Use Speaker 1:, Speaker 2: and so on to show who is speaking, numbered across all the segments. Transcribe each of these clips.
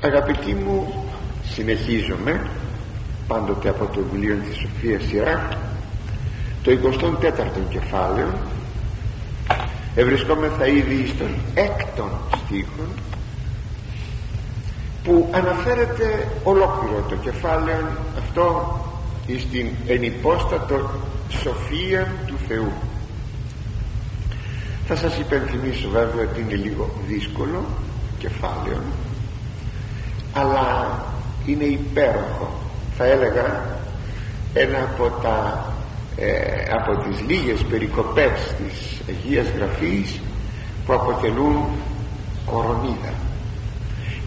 Speaker 1: αγαπητοί μου συνεχίζομαι πάντοτε από το βιβλίο της Σοφίας Σειρά το 24ο κεφάλαιο. Ευρισκόμεθα ήδη στον έκτον στίχο που αναφέρεται ολόκληρο το κεφάλαιο αυτό στην ενυπόστατο σοφία του Θεού. Θα σας υπενθυμίσω βέβαια ότι είναι λίγο δύσκολο κεφάλαιο αλλά είναι υπέροχο. Θα έλεγα ένα από τα ε, από τις λίγες περικοπές της Αγίας Γραφής που αποτελούν κορονίδα.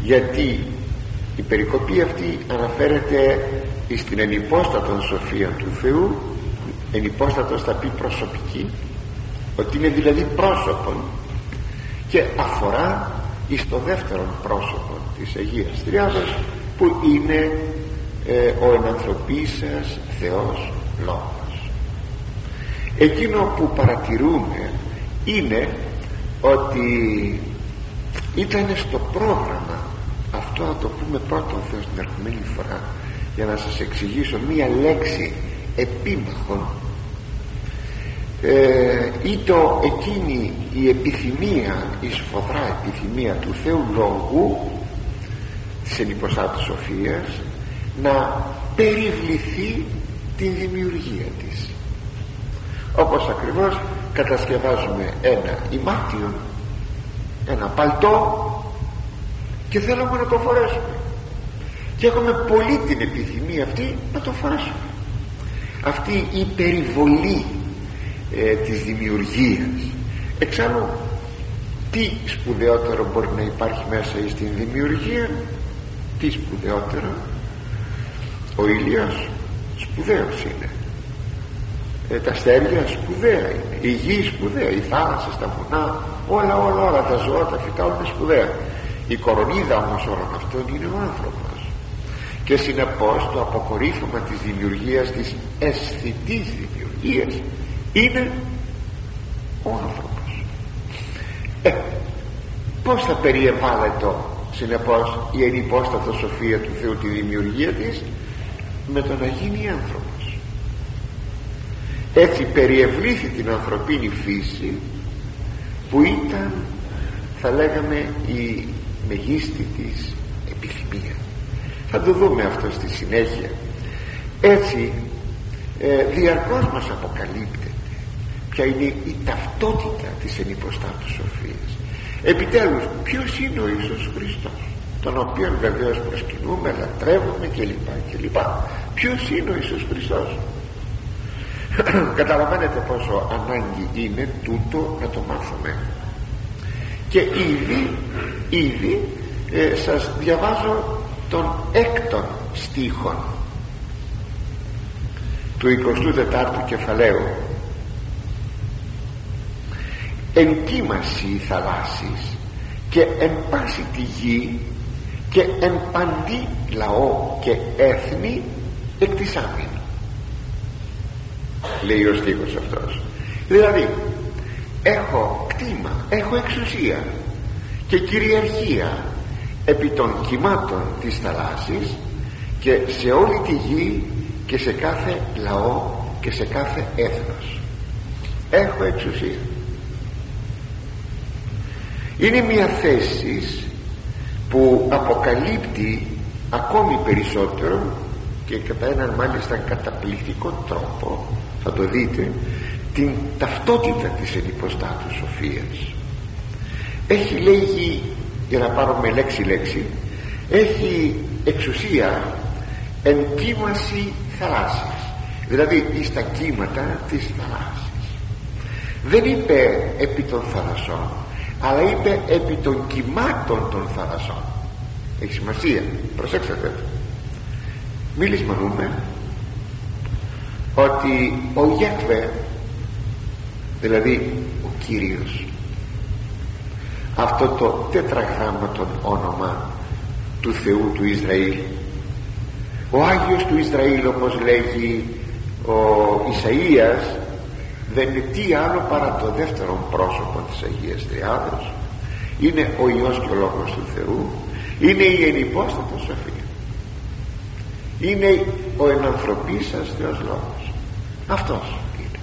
Speaker 1: Γιατί η περικοπή αυτή αναφέρεται στην ενυπόστατον σοφία του Θεού ενυπόστατο θα πει προσωπική ότι είναι δηλαδή πρόσωπον και αφορά εις το δεύτερο πρόσωπο της Αγίας Τριάδος που είναι ε, ο ενανθρωπίσας Θεός Λόγος. Εκείνο που παρατηρούμε είναι ότι ήταν στο πρόγραμμα αυτό να το πούμε πρώτο Θεός την ερχομένη φορά για να σας εξηγήσω μία λέξη επίμαχων ε, ή το εκείνη η επιθυμία η σφοδρά επιθυμία του Θεού Λόγου της ενυποστάτης Σοφίας να περιβληθεί την δημιουργία της. Όπως ακριβώς κατασκευάζουμε ένα ημάτιο ένα παλτό και θέλουμε να το φορέσουμε. Και έχουμε πολύ την επιθυμία αυτή να το φορέσουμε. Αυτή η περιβολή ε, της δημιουργίας. Εξάλλου τι σπουδαιότερο μπορεί να υπάρχει μέσα στην δημιουργία; Τι σπουδαιότερο ο ήλιος σπουδαίος είναι. Ε, τα αστέρια σπουδαία είναι. Η γη σπουδαία, οι θάλασσες, τα βουνά όλα όλα όλα τα ζώα, τα φυτά όλα είναι σπουδαία. Η κορονίδα όμως όλων αυτών είναι ο άνθρωπος. Και συνεπώς το αποκορύφωμα της δημιουργίας της αισθητής δημιουργίας είναι ο άνθρωπος. Ε, πως θα περιεβάλλεται συνεπώς η ενυπόστατο σοφία του Θεού τη δημιουργία της με το να γίνει άνθρωπος. Έτσι περιευλήθη την ανθρωπίνη φύση που ήταν θα λέγαμε η μεγίστη της επιθυμία. Θα το δούμε αυτό στη συνέχεια. Έτσι ε, διαρκώς μας αποκαλύπτεται ποια είναι η ταυτότητα της ενυποστάτου σοφίας επιτέλους ποιος είναι ο Ιησούς Χριστός τον οποίο βεβαίως προσκυνούμε, λατρεύουμε κλπ. κλπ. Ποιος είναι ο Ιησούς Χριστός; Καταλαβαίνετε πόσο ανάγκη είναι τούτο να το μάθουμε και ήδη ήδη ε, σας διαβάζω τον έκτον στίχον του 24ου κεφαλαίου εγκύμαση οι θαλάσσης και εν πάση τη γη και εν παντή λαό και έθνη εκτισάμιν λέει ο στίχος αυτός. Δηλαδή έχω κτήμα έχω εξουσία και κυριαρχία επί των κυμάτων της θαλάσσης και σε όλη τη γη και σε κάθε λαό και σε κάθε έθνος. Έχω εξουσία είναι μια θέση που αποκαλύπτει ακόμη περισσότερο και κατά έναν μάλιστα καταπληκτικό τρόπο θα το δείτε την ταυτότητα της ενυποστάτου σοφίας. Έχει λέγει για να πάρουμε λέξη λέξη έχει εξουσία εν κύμαση θαλάσσης. Δηλαδή στα κύματα της θαλάσσης. Δεν είπε επί των θαλασσών αλλά είπε επί των κυμάτων των θαλασσών. Έχει σημασία. Προσέξτε μη λησμονούμε ότι ο Γέκβε δηλαδή ο Κύριος αυτό το τετραγράμματον όνομα του Θεού του Ισραήλ ο Άγιος του Ισραήλ όπως λέγει ο Ισαΐας δεν είναι τι άλλο παρά το δεύτερο πρόσωπο της Αγίας Τριάδος είναι ο Υιός και ο Λόγος του Θεού. Είναι η ενυπόστατο σοφία. Είναι ο ενανθρωπής σας Θεός Λόγος. Αυτός είναι.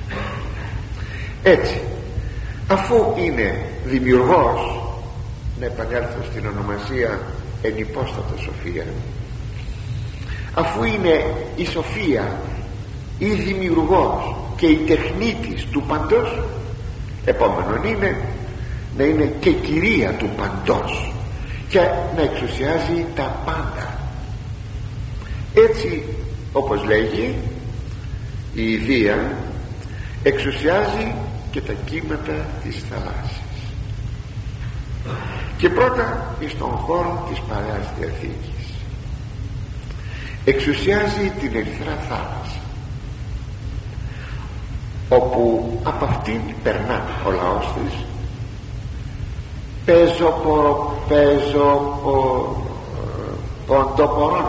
Speaker 1: Έτσι αφού είναι δημιουργός να επανέλθω στην ονομασία ενυπόστατο σοφία αφού είναι η σοφία η δημιουργός και η τεχνίτης του παντός επόμενον είναι να είναι και κυρία του παντός και να εξουσιάζει τα πάντα. Έτσι όπως λέγει η ιδία εξουσιάζει και τα κύματα της θαλάσσης. Και πρώτα στον χώρο της Παλαιάς Διαθήκης. Εξουσιάζει την Ερυθρά θάλασσα όπου από αυτήν περνά ο λαός της. Παίζω πο, παίζω πο, ποντοπορών.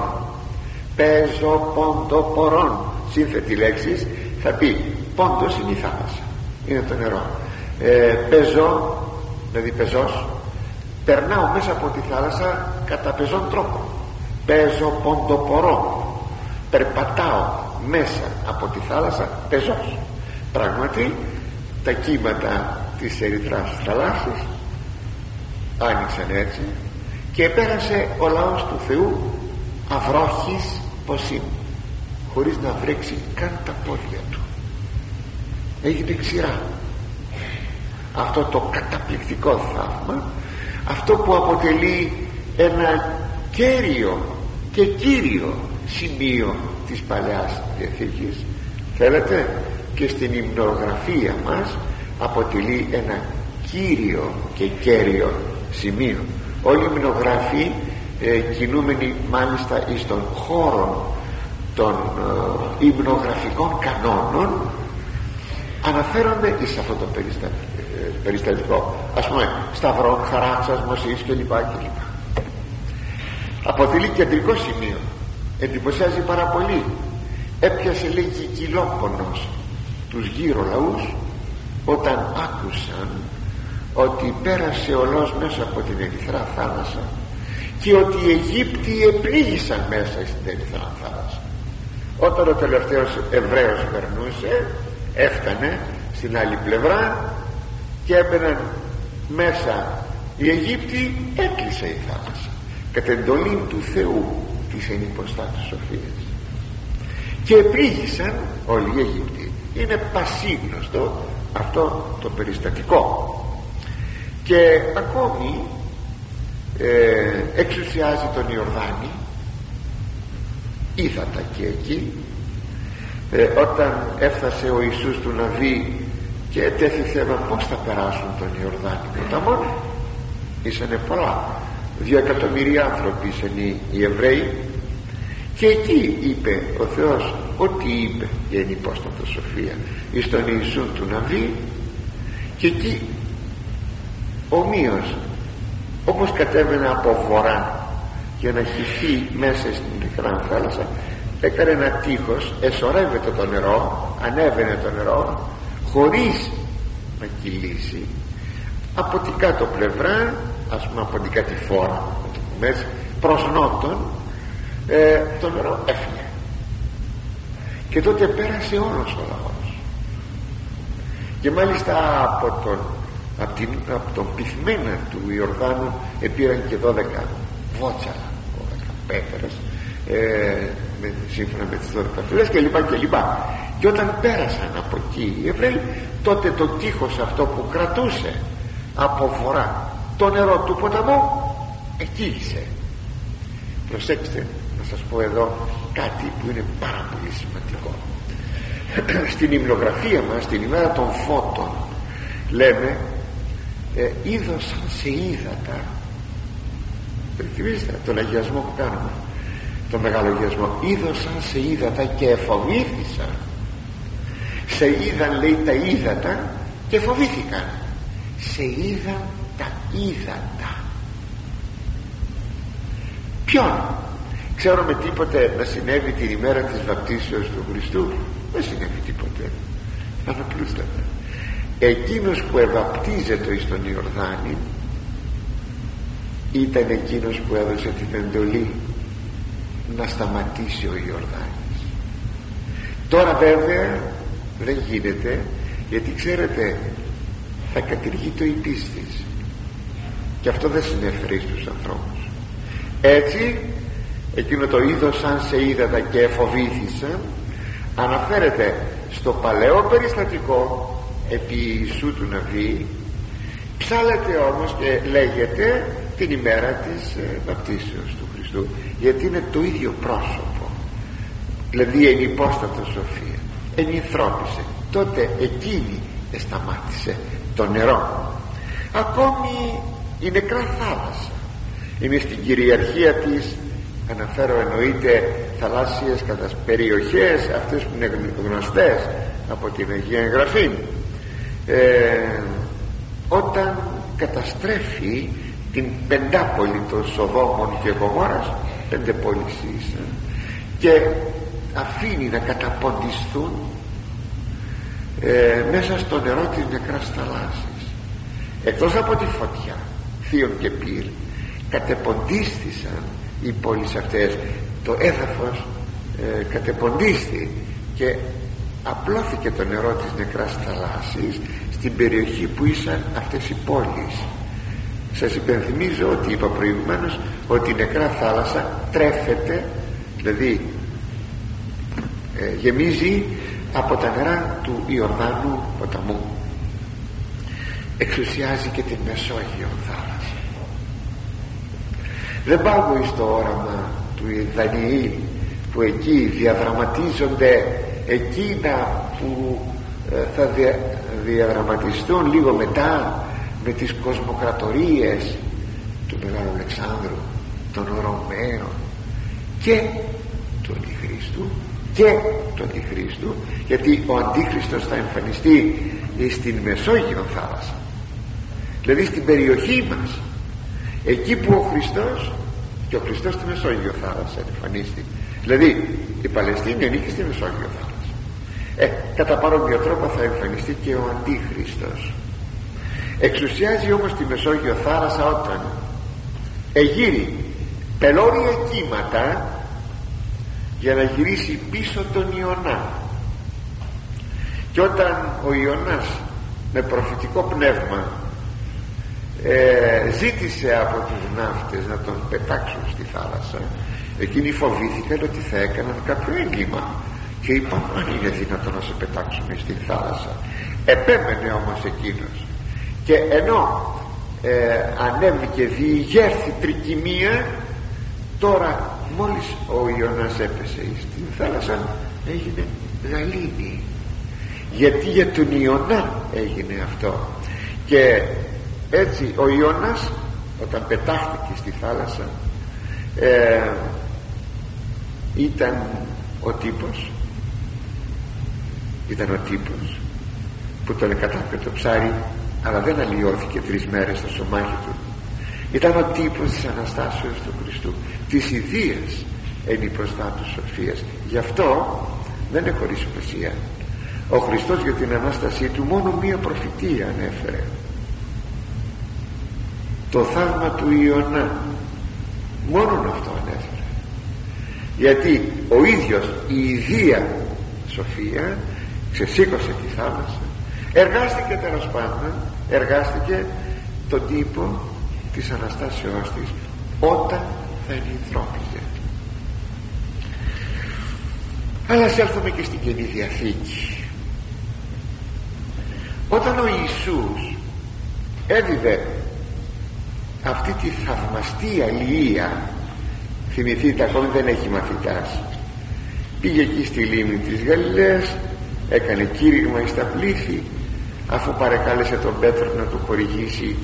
Speaker 1: Παίζω ποντοπορών. Σύνθετη λέξη θα πει πόντος είναι η θάλασσα είναι το νερό. Ε, πεζό δηλαδή πεζός περνάω μέσα από τη θάλασσα κατά πεζόν τρόπο. Παίζω ποντοπορό περπατάω μέσα από τη θάλασσα πεζός πράγματι τα κύματα της ερυθράς θαλάσσης άνοιξαν έτσι και πέρασε ο λαός του Θεού αυρόχης ποσίμ χωρίς να βρέξει καν τα πόδια του. Έγινε ξηρά. Αυτό το καταπληκτικό θαύμα αυτό που αποτελεί ένα κέριο και κύριο σημείο της Παλαιάς Διαθήκης θέλετε; Και στην υμνογραφία μας αποτελεί ένα κύριο και κέριο σημείο. Όλοι οι υμνογράφοι ε, κινούμενοι μάλιστα εις των χώρων των ε, υμνογραφικών κανόνων αναφέρονται εις αυτό το περιστα... ε, περιστατικό. Ας πούμε σταυρών, χαράξας, μοσής κλπ αποτελεί κεντρικό σημείο. Εντυπωσιάζει πάρα πολύ. Έπιασε λέγει κυλόπονος τους γύρω λαούς όταν άκουσαν ότι πέρασε ο λαός μέσα από την Ερυθρά θάλασσα και ότι οι Αιγύπτιοι επλήγησαν μέσα στην Ερυθρά θάλασσα. Όταν ο τελευταίος Εβραίος περνούσε έφτανε στην άλλη πλευρά και έμπαιναν μέσα. Οι Αιγύπτιοι έκλεισε η θάλασσα κατ' εντολή του Θεού της ενυποστάτου σοφίας και επλήγησαν όλοι οι Αιγύπτιοι είναι πασίγνωστο αυτό το περιστατικό. Και ακόμη ε, εξουσιάζει τον Ιορδάνη ύδατα και εκεί ε, όταν έφτασε ο Ιησούς του να δει και τέθη θέμα πως θα περάσουν τον Ιορδάνη ποταμόν ήσανε πολλά. Δύο εκατομμύρια άνθρωποι ήσαν οι Εβραίοι και εκεί είπε ο Θεός; Ό,τι είπε για την υπόστατο σοφία εις τον Ιησού του να δει και εκεί ομοίως όπως κατέβαινε από βορρά για να χυθεί μέσα στην μικρά θάλασσα έκανε ένα τείχος εσωρεύεται το νερό ανέβαινε το νερό χωρίς να κυλήσει από την κάτω πλευρά ας πούμε από την κατηφόρα μέσα προς νότον ε, το νερό έφυγε. Και τότε πέρασε όλος ο λαός. Και μάλιστα από τον από, την, από τον πυθμένα του Ιορδάνου επήραν και 12 βότσαλα. 12 πέτρες ε, με, σύμφωνα με τις 12 φυλές και λοιπά και λοιπά και όταν πέρασαν από εκεί οι Εβραίοι τότε το τείχος αυτό που κρατούσε από βορρά το νερό του ποταμού εκείησε. Προσέξτε να σας πω εδώ κάτι που είναι πάρα πολύ σημαντικό. Στην υμνογραφία μας την ημέρα των φώτων λέμε ε, είδωσαν σε ύδατα θυμίστε τον αγιασμό που κάνουμε τον μεγάλο αγιασμό. Είδωσαν σε ύδατα και εφοβήθησαν σε είδαν λέει τα ύδατα και φοβήθηκαν σε είδαν τα ύδατα ποιον ξέρουμε τίποτε να συνέβη την ημέρα της βαπτίσεως του Χριστού. Δεν συνέβη τίποτε. Αναπλούστατα εκείνος που ευαπτίζεται εις τον Ιορδάνη ήταν εκείνος που έδωσε την εντολή να σταματήσει ο Ιορδάνης. Τώρα βέβαια δεν γίνεται γιατί ξέρετε θα κατηργεί το η και αυτό δεν συνέφερε στους ανθρώπους. Έτσι εκείνο το είδος σαν σε είδατα και φοβήθησαν αναφέρεται στο παλαιό περιστατικό επί Ιησού του Ναβί ψάλεται όμως και λέγεται την ημέρα της ε, βαπτίσεως του Χριστού γιατί είναι το ίδιο πρόσωπο. Δηλαδή ενυπόστατο σοφία ενηθρώπισε τότε εκείνη εσταμάτησε το νερό. Ακόμη η νεκρά θάλασσα είναι στην κυριαρχία της αναφέρω εννοείται θαλάσσιες κατά περιοχές αυτές που είναι γνωστές από την Αγία Εγγραφή. Ε, όταν καταστρέφει την πεντάπολη των Σοδόμων και Γομόρας πέντε πόλεις και αφήνει να καταποντιστούν ε, μέσα στο νερό της νεκράς θαλάσσης. Εκτός από τη φωτιά θείον και πυρ κατεποντίστησαν οι πόλεις αυτές το έδαφος ε, κατεποντίστη και απλώθηκε το νερό της νεκράς θαλάσσης στην περιοχή που ήσαν αυτές οι πόλεις. Σας υπενθυμίζω ότι είπα προηγουμένως ότι η νεκρά θάλασσα τρέφεται δηλαδή ε, γεμίζει από τα νερά του Ιορδάνου ποταμού. Εξουσιάζει και την Μεσόγειο θάλασσα δεν πάω στο όραμα του Δανιήλ που εκεί διαδραματίζονται εκείνα που ε, θα διαδραματιστούν λίγο μετά με τις κοσμοκρατορίες του Μεγάλου Αλεξάνδρου των Ρωμαίων και του Αντιχρίστου και του Αντιχρίστου γιατί ο Αντίχριστος θα εμφανιστεί στην Μεσόγειο θάλασσα. Δηλαδή στην περιοχή μας εκεί που ο Χριστός και ο Χριστός στη Μεσόγειο θάλασσα εμφανίστηκε δηλαδή η Παλαιστίνη ανήκει στη Μεσόγειο θάλασσα. Ε, κατά παρόμοιο τρόπο θα εμφανιστεί και ο Αντίχριστος. Εξουσιάζει όμως τη Μεσόγειο θάλασσα όταν εγείρει πελώρια κύματα για να γυρίσει πίσω τον Ιωνά. Και όταν ο Ιωνάς με προφητικό πνεύμα ε, ζήτησε από τους ναύτες να τον πετάξουν στη θάλασσα. Εκείνοι φοβήθηκαν ότι θα έκαναν κάποιο έγκλημα. Και είπαν αν είναι δυνατόν να σε πετάξουμε στη θάλασσα επέμενε όμως εκείνος. Και ενώ ε, ανέβηκε διηγέρθη τρικυμία τώρα μόλις ο Ιωνάς έπεσε στην θάλασσα έγινε γαλήνη. Γιατί για τον Ιωνά έγινε αυτό. Και έτσι ο Ιώνας όταν πετάχτηκε στη θάλασσα ε, ήταν ο τύπος ήταν ο τύπος που τον εκατάπιε το ψάρι αλλά δεν αλλοιώθηκε τρεις μέρες στο σωμάχι του. Ήταν ο τύπος της Αναστάσεως του Χριστού της ιδίας εν υποστάτου σοφίας. Γι' αυτό δεν είναι χωρίς σημασία ο Χριστός για την Ανάστασή του μόνο μία προφητεία ανέφερε το θαύμα του Ιωνά. Μόνον αυτό ανέφερε. Γιατί ο ίδιος η ιδία σοφία ξεσήκωσε τη θάλασσα εργάστηκε τέλος πάντων εργάστηκε τον τύπο της Αναστάσεώς της όταν θα ενηθρώπιζε αλλά ας έρθουμε και στην Καινή Διαθήκη. Όταν ο Ιησούς έδιδε αυτή τη θαυμαστή αλληλεία θυμηθείτε ακόμη δεν έχει μαθητάς. Πήγε εκεί στη λίμνη της Γαλιλαίας έκανε κήρυγμα εις τα πλήθη αφού παρεκάλεσε τον Πέτρο να του χορηγήσει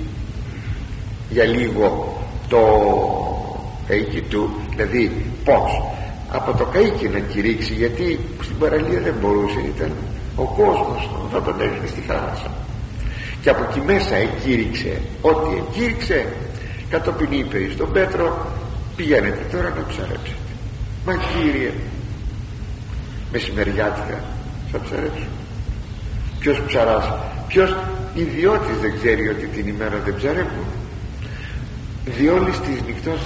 Speaker 1: για λίγο το καίκι του δηλαδή πως από το καίκι να κηρύξει γιατί στην παραλία δεν μπορούσε ήταν ο κόσμος θα τον έρθει στη θάλασσα. Και από εκεί μέσα εκήρυξε ό,τι εκήρυξε κατόπιν είπε στον Πέτρο πηγαίνετε τώρα να ψαρέψετε μα κύριε μεσημεριάτικα θα ψαρέψω ποιος ψαράς ποιος ιδιώτης δεν ξέρει ότι την ημέρα δεν ψαρεύουν διόλης της νυχτός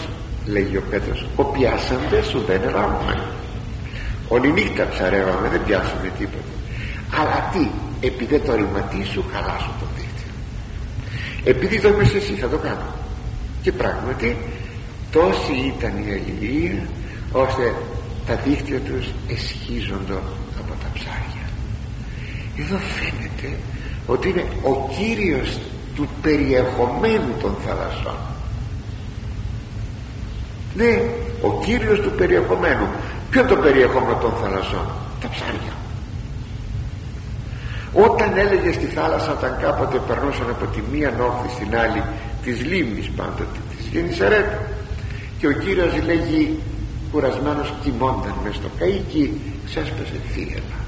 Speaker 1: λέγει ο Πέτρος ο πιάσαντες σου δεν ράβουμε όλη νύχτα ψαρεύαμε δεν πιάσουμε τίποτα αλλά τι επειδή το ρηματί σου χαλάσω το δίκτυο επειδή το είπες εσύ θα το κάνω και πράγματι τόση ήταν η αλληλεία ώστε τα δίχτυα τους εσχίζονται από τα ψάρια. Εδώ φαίνεται ότι είναι ο Κύριος του περιεχομένου των θαλασσών. Ναι ο Κύριος του περιεχομένου. Ποιο είναι το περιεχόμενο των θαλασσών; Τα ψάρια. Όταν έλεγε στη θάλασσα όταν κάποτε περνούσαν από τη μία νόχθη στην άλλη της λίμνης πάντοτε της Γενισερέτ και ο Κύριος λέγει κουρασμένος κοιμόνταν μες στο καΐκι ξέσπασε θύελα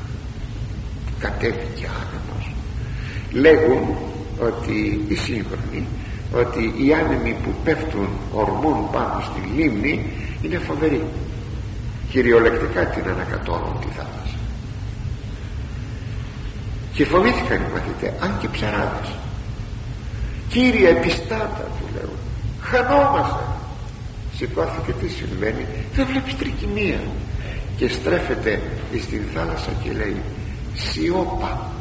Speaker 1: κατέβηκε άνεμος. Λέγουν ότι οι σύγχρονοι ότι οι άνεμοι που πέφτουν ορμούν πάνω στη λίμνη είναι φοβεροί. Κυριολεκτικά την ανακατώνουν τη θάλασσα. Και φοβήθηκαν οι μαθητές αν και ψαράδες κύριε επιστάτα του λέω. Χανόμαστε. Σηκώθηκε τι συμβαίνει. Δεν βλέπεις τρικυμία. Και στρέφεται στην θάλασσα και λέει σιώπα.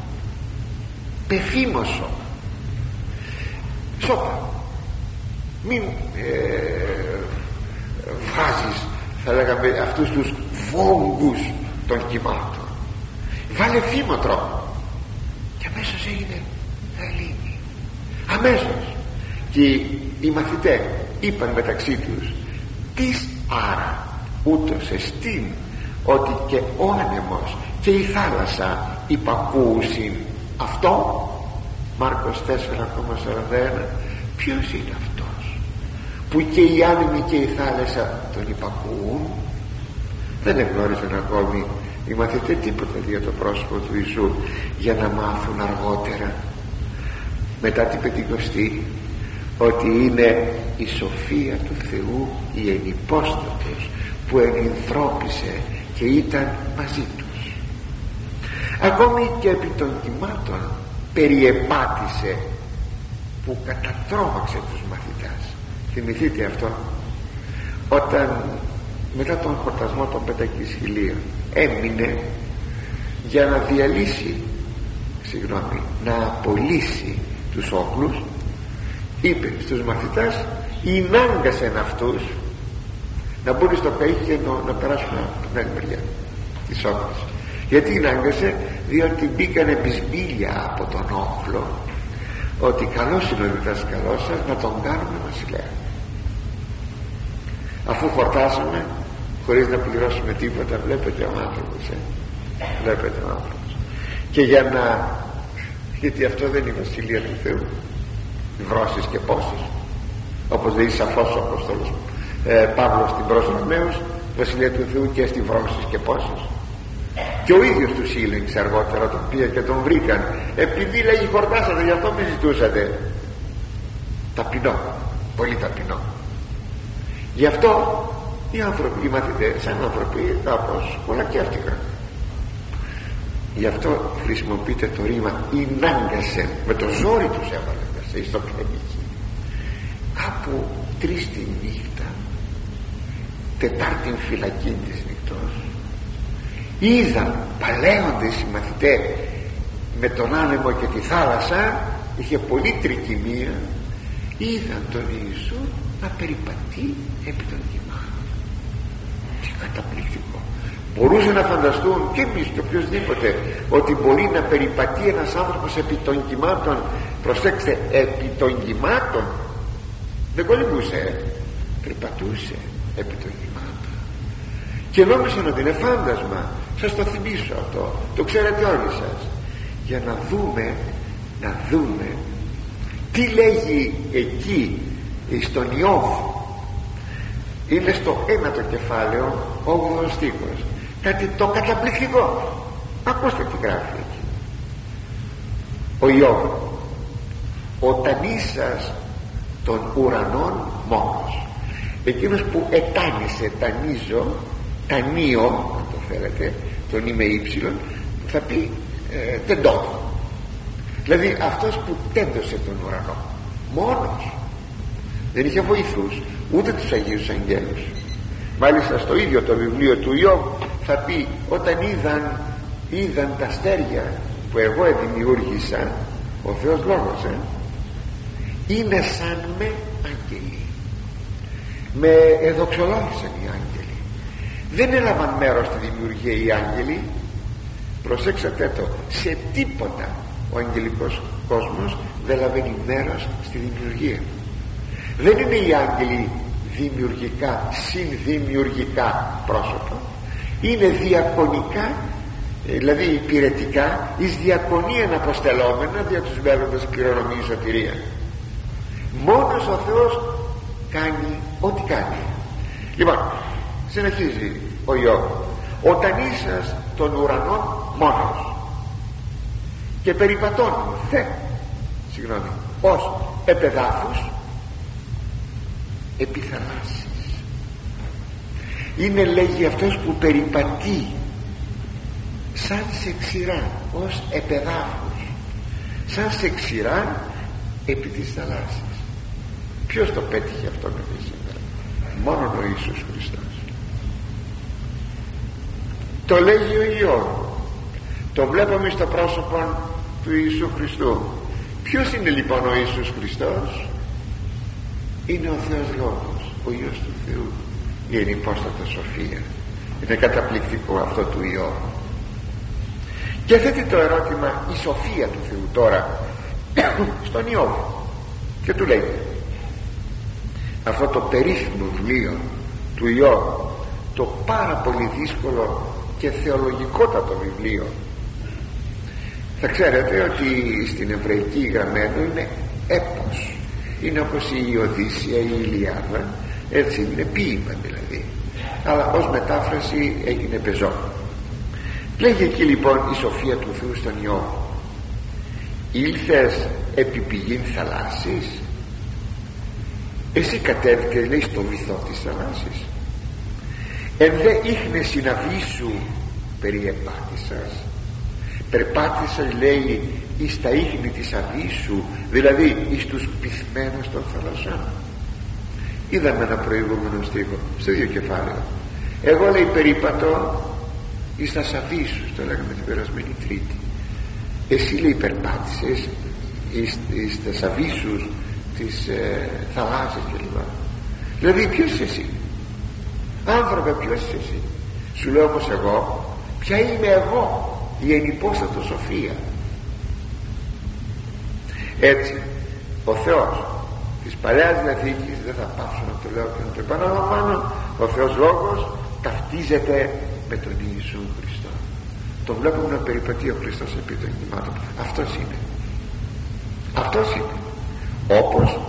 Speaker 1: Πεφήμωσο. Σώπα μην ε, βγάζεις θα λέγαμε αυτούς τους βόγκους των κυμάτων. Βάλε φήμοτρο και αμέσως έγινε γαλήνη αμέσως. Και οι μαθητές είπαν μεταξύ τους τις άρα ούτως εστίν ότι και ο άνεμος και η θάλασσα υπακούουσιν αυτό Μάρκος 4,41 ποιος είναι αυτός που και οι άνεμοι και η θάλασσα τον υπακούουν; Δεν εγνώριζαν ακόμη οι μαθητές τίποτα για το πρόσωπο του Ιησού για να μάθουν αργότερα μετά την Πεντηκοστή ότι είναι η σοφία του Θεού η ενυπόστατος που ενυνθρώπισε και ήταν μαζί τους. Ακόμη και επί των κοιμάτων περιεπάτησε που κατατρώμαξε τους μαθητάς θυμηθείτε αυτό; Όταν μετά τον χορτασμό των πεντακισχυλίων έμεινε για να διαλύσει συγγνώμη να απολύσει τους όχλους είπε στους μαθητάς «Ινάγκασεν αυτούς να μπουν στο καΐκι και να, περάσουν από την άλλη μεριά της όχλης γιατί ινάγκασε διότι μπήκανε πισμπίλια από τον όχλο ότι καλός είναι ο διδασκαλός σας να τον κάνουμε βασιλέα αφού χορτάσαμε χωρίς να πληρώσουμε τίποτα βλέπετε ο άνθρωπος ε; βλέπετε ο άνθρωπος. Και για να γιατί αυτό δεν είναι η βασιλεία του Θεού. Βρώσεις και πόσες όπως λέει σαφώς ο Απόστολος ε, Παύλος στην προς Ρωμαίους βασιλεία του Θεού και στη βρώσεις και πόσες και ο ίδιος τους ήλεγξε αργότερα τον πήγε και τον βρήκαν. Επειδή λέγει χορτάσατε γι' αυτό με ζητούσατε. Ταπεινό. Πολύ ταπεινό. Γι' αυτό οι άνθρωποι, οι μαθητές σαν άνθρωποι κάπως κολακιάστηκαν γι' αυτό χρησιμοποιείται το ρήμα «Ινάγκασε» με το ζόρι τους έβαλε μέσα στο πνευματικό κάπου τρεις τη νύχτα τετάρτη φυλακή της νυχτός είδαν παλαίοντες οι μαθητές με τον άνεμο και τη θάλασσα είχε πολύ τρικυμία είδαν τον Ιησού να περιπατεί επί των κυμάτων τι καταπληκτικό μπορούσε να φανταστούν και εμείς και οποιοδήποτε ότι μπορεί να περιπατεί ένας άνθρωπος επί των κυμάτων. Προσέξτε επί των κυμάτων. Δεν κολυμπούσε περπατούσε επί των κυμάτων. Και νόμιζαν ότι είναι φάντασμα. Σας το θυμίσω αυτό. Το ξέρετε όλοι σας. Για να δούμε να δούμε τι λέγει εκεί στον Ιώβ. Είναι στο ένατο κεφάλαιο 8ο στίχος κάτι το καταπληκτικό. Ακούστε τι γράφει εκεί. Ο Ιώβ ο τανίσας των ουρανών μόνος εκείνος που ετάνισε τανίζω τανίο αν το θέλετε τον είμαι ύψιλον θα πει ε, δηλαδή αυτός που τέντωσε τον ουρανό μόνος. Δεν είχε βοηθούς ούτε τους Αγίους Αγγέλους. Μάλιστα στο ίδιο το βιβλίο του Ιώβ θα πει όταν είδαν, είδαν τα αστέρια που εγώ δημιούργησα ο Θεός Λόγος ε, είναι σαν με άγγελοι. Με εδοξολόγησαν οι άγγελοι. Δεν έλαβαν μέρος στη δημιουργία οι άγγελοι. Προσέξατε το σε τίποτα ο αγγελικός κόσμος δεν λαβαίνει μέρος στη δημιουργία. Δεν είναι οι άγγελοι δημιουργικά συνδημιουργικά πρόσωπα είναι διακονικά δηλαδή υπηρετικά εις διακονίαν αποστελόμενα δια τους μέλλοντος κληρονομής σωτηρίας. Μόνος ο Θεός κάνει ό,τι κάνει. Λοιπόν συνεχίζει ο Ιώβ. Όταν ήσας των ουρανών μόνος και περιπατών θε συγγνώμη ως επεδάφους επιθαλάσσεις είναι λέγει αυτός που περιπατεί σαν σε ξηρά ως επεδάφους. Σαν σε ξηρά επί της θαλάσσης. Ποιος το πέτυχε αυτό με σήμερα μόνο ο Ιησούς Χριστός. Το λέγει ο Υιός. Το βλέπουμε στο πρόσωπο του Ιησού Χριστού. Ποιος είναι λοιπόν ο Ιησούς Χριστός; Είναι ο Θεός Λόγος ο Υιός του Θεού η ενυπόστατα σοφία. Είναι καταπληκτικό αυτό του Υιό και θέτει το ερώτημα η σοφία του Θεού τώρα στον Υιό και του λέει αυτό το περίφημο βιβλίο του Υιό το πάρα πολύ δύσκολο και θεολογικότατο βιβλίο θα ξέρετε ότι στην εβραϊκή γραμμένο είναι έπος. Είναι όπως η Οδύσσια ή η Ηλιάδα έτσι είναι ποίημα δηλαδή. Αλλά ως μετάφραση έγινε πεζό. Λέγει εκεί λοιπόν η σοφία του Θεού στον Υιό ήλθες επί πηγήν θαλάσσης; Εσύ κατέβηκες λέει στο βυθό της θαλάσσης. Εν δε ίχνες συναβή σου περιεπάτησας περπάτησα λέει εις τα ίχνη της αβίσου δηλαδή εις τους πυθμένους των θαλασσών είδαμε ένα προηγούμενο στίχο στο ίδιο κεφάλαιο. Εγώ λέει περίπατο εις τα σαβίσους το λέγαμε την περασμένη τρίτη. Εσύ λέει περπάτησες εις, εις τα σαβίσους της ε, θαλάσσης κλπ δηλαδή ποιος είσαι εσύ; Άνθρωπε ποιος είσαι εσύ; Σου λέω όμως εγώ ποια είμαι εγώ η ενυπόστατο σοφία; Έτσι ο Θεός της Παλαιάς Διαθήκης δεν θα πάψω να το λέω και να το επαναλαμβάνω ο Θεός Λόγος ταυτίζεται με τον Ιησού Χριστό. Το βλέπουμε να περιπατεί ο Χριστός επί των κυμάτων. Αυτός είναι. Αυτός είναι. Όπως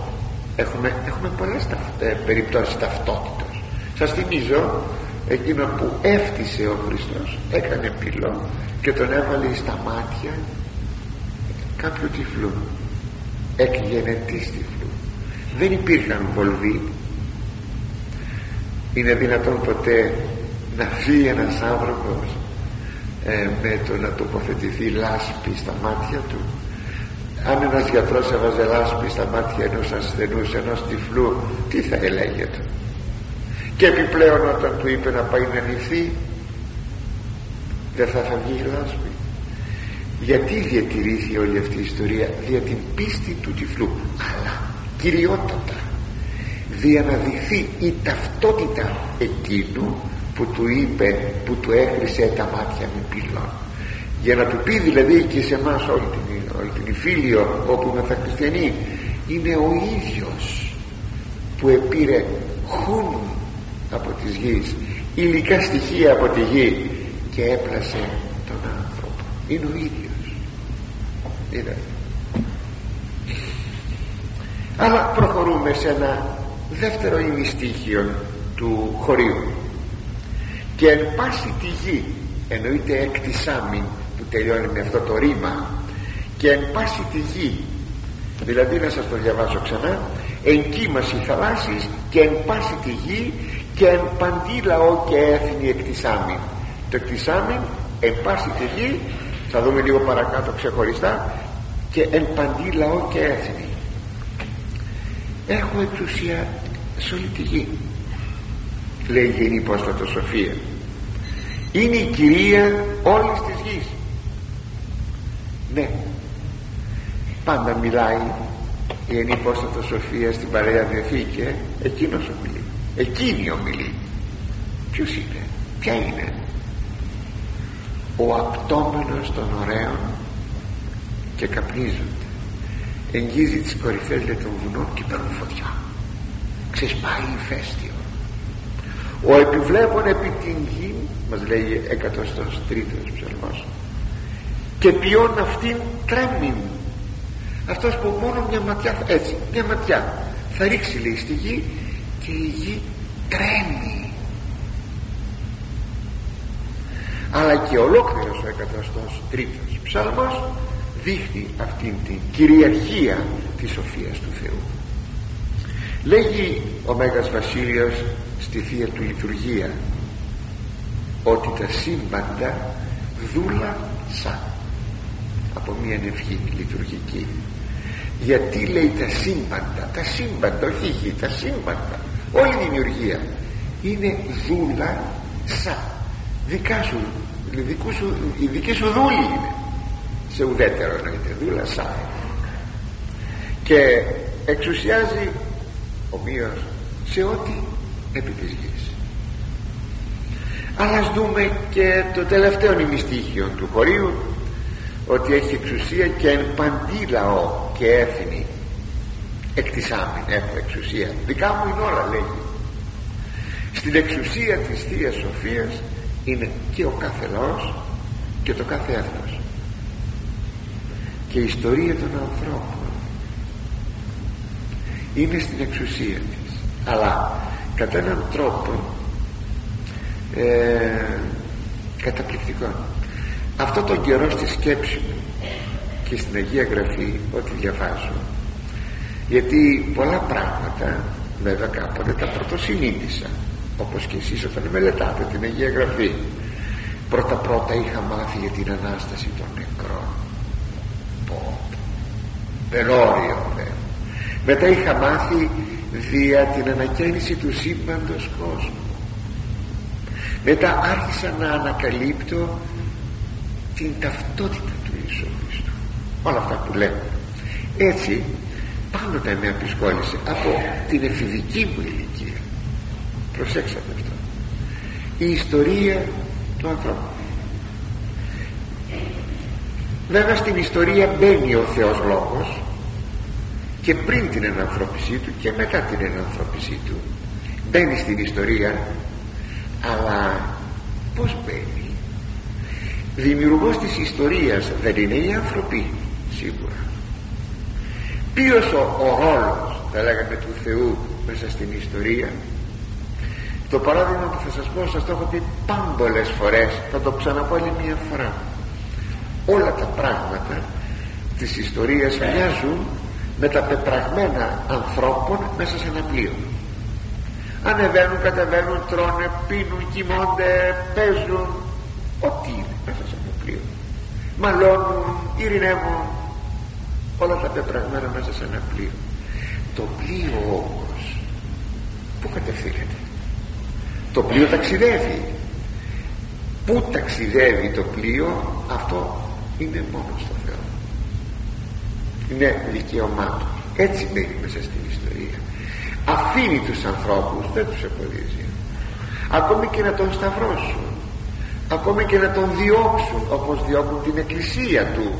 Speaker 1: έχουμε, έχουμε πολλές ταυτ, ε, περιπτώσεις ταυτότητας. Σας θυμίζω εκείνο που έφτισε ο Χριστός έκανε πυλό και τον έβαλε στα μάτια κάποιου τυφλού. Εκγενετής τυφλούς δεν υπήρχαν βολβοί. Είναι δυνατόν ποτέ να φύγει ένας άνθρωπος ε, με το να τοποθετηθεί λάσπη στα μάτια του. Αν ένας γιατρός έβαζε λάσπη στα μάτια ενός ασθενούς ενός τυφλού τι θα ελέγεται και επιπλέον όταν του είπε να πάει να νηθεί δεν θα θα βγει η λάσπη. Γιατί διατηρήθη όλη αυτή η ιστορία; Δια την πίστη του τυφλού. Αλλά κυριότατα. Δια να δειχθεί η ταυτότητα εκείνου που του είπε που του έκρισε τα μάτια με πύλων για να του πει δηλαδή και σε εμάς όλη την, όλη την Ιφίλιο όπου είμαστε χριστιανοί είναι ο ίδιος που επήρε χούν από της γης υλικά στοιχεία από τη γη και έπλασε τον άνθρωπο είναι ο ίδιος. Είναι αλλά προχωρούμε σε ένα δεύτερο ημιστήχιο του χωρίου. Και εν πάση τη γη εννοείται εκτισάμιν που τελειώνει με αυτό το ρήμα και εν πάση τη γη δηλαδή να σας το διαβάσω ξανά εν κύμαση θαλάσσης και εν πάση τη γη και εν παντή λαό και έθνη εκτισάμιν το εκτισάμιν εν πάση τη γη θα δούμε λίγο παρακάτω ξεχωριστά και εν παντή λαό και έθνη έχω εξουσία σε όλη τη γη λέει η Γενή Υπόστατος Σοφία. Είναι η κυρία όλης της γης. Ναι. Πάντα μιλάει η Γενή Υπόστατος Σοφία στην Παλαιά Διαθήκη ε; εκείνος ομιλεί. Εκείνη ομιλεί. Ποιος είναι; Ποια είναι; Ο απτόμενος των ωραίων και καπνίζονται εγγίζει τις κορυφές των βουνών και παίρνουν φωτιά. Ξεσπάει ηφαίστειο. Ο επιβλέπων επί την γη μας λέει εκατοστός τρίτος ψαλμός και ποιόν αυτήν τρέμει. Αυτός που μόνο μια ματιά έτσι μια ματιά θα ρίξει λέει στη γη και η γη τρέμει. Αλλά και ολόκληρος ο εκατοστός τρίτος ψαλμός δείχνει αυτήν την κυριαρχία της σοφίας του Θεού. Λέγει ο Μέγας Βασίλειος στη Θεία του Λειτουργία ότι τα σύμπαντα δούλασα από μια ευχή λειτουργική. Γιατί λέει τα σύμπαντα τα σύμπαντα όχι η γη τα σύμπαντα όλη η δημιουργία είναι δούλα σα δικά σου, δικού σου η δική σου δούλη είναι σε ουδέτερο εννοείται δούλα σα και εξουσιάζει ομοίως σε ό,τι επί της γης. Αλλά ας δούμε και το τελευταίο νημιστήχιο του χωρίου ότι έχει εξουσία και εν παντή λαό και έθνη εκτισάμιν έχω εξουσία. Δικά μου είναι όλα λέγει στην εξουσία της Θείας Σοφίας είναι και ο κάθε λαός και το κάθε έθνος και η ιστορία των ανθρώπων είναι στην εξουσία της. Αλλά κατά έναν τρόπο ε, καταπληκτικό. Αυτό τον καιρό στη σκέψη μου και στην Αγία Γραφή ό,τι διαβάζω γιατί πολλά πράγματα βέβαια κάποτε τα πρωτοσυνείδησα όπως και εσείς όταν μελετάτε την Αγία Γραφή. Πρώτα πρώτα είχα μάθει για την Ανάσταση των νεκρών πω δεν όριο βέβαια μετά είχα μάθει δια την ανακαίνιση του σύμπαντος κόσμου. Μετά άρχισα να ανακαλύπτω την ταυτότητα του Ιησού Χριστού. Όλα αυτά που λέμε έτσι πάντοτε με απεισχόλησε από την εφηβική μου ηλικία. Προσέξατε αυτό. Η ιστορία του ανθρώπου βέβαια στην ιστορία μπαίνει ο Θεός Λόγος και πριν την ενανθρώπισή του και μετά την ενανθρώπισή του. Μπαίνει στην ιστορία αλλά πως μπαίνει; Δημιουργός της ιστορίας δεν είναι οι άνθρωποι σίγουρα. Ποιος ο, ο ρόλος θα λέγαμε του Θεού μέσα στην ιστορία; Το παράδειγμα που θα σας πω σας το έχω πει πάμπολες φορές θα το ξαναπώ άλλη μια φορά όλα τα πράγματα της ιστορίας μοιάζουν με τα πεπραγμένα ανθρώπων μέσα σε ένα πλοίο. Ανεβαίνουν, κατεβαίνουν, τρώνε, πίνουν, κοιμώνται, παίζουν ό,τι είναι μέσα σε ένα πλοίο. Μαλώνουν, ειρηνεύουν όλα τα πεπραγμένα μέσα σε ένα πλοίο. Το πλοίο όμως που κατευθύνεται; Το πλοίο ταξιδεύει. Πού ταξιδεύει το πλοίο; Αυτό είναι μόνος στο Θεό. Είναι δικαίωμά του. Έτσι μπαίνει μέσα στην ιστορία. Αφήνει τους ανθρώπους δεν τους εμποδίζει. Ακόμη και να τον σταυρώσουν. Ακόμη και να τον διώξουν όπως διώκουν την εκκλησία του.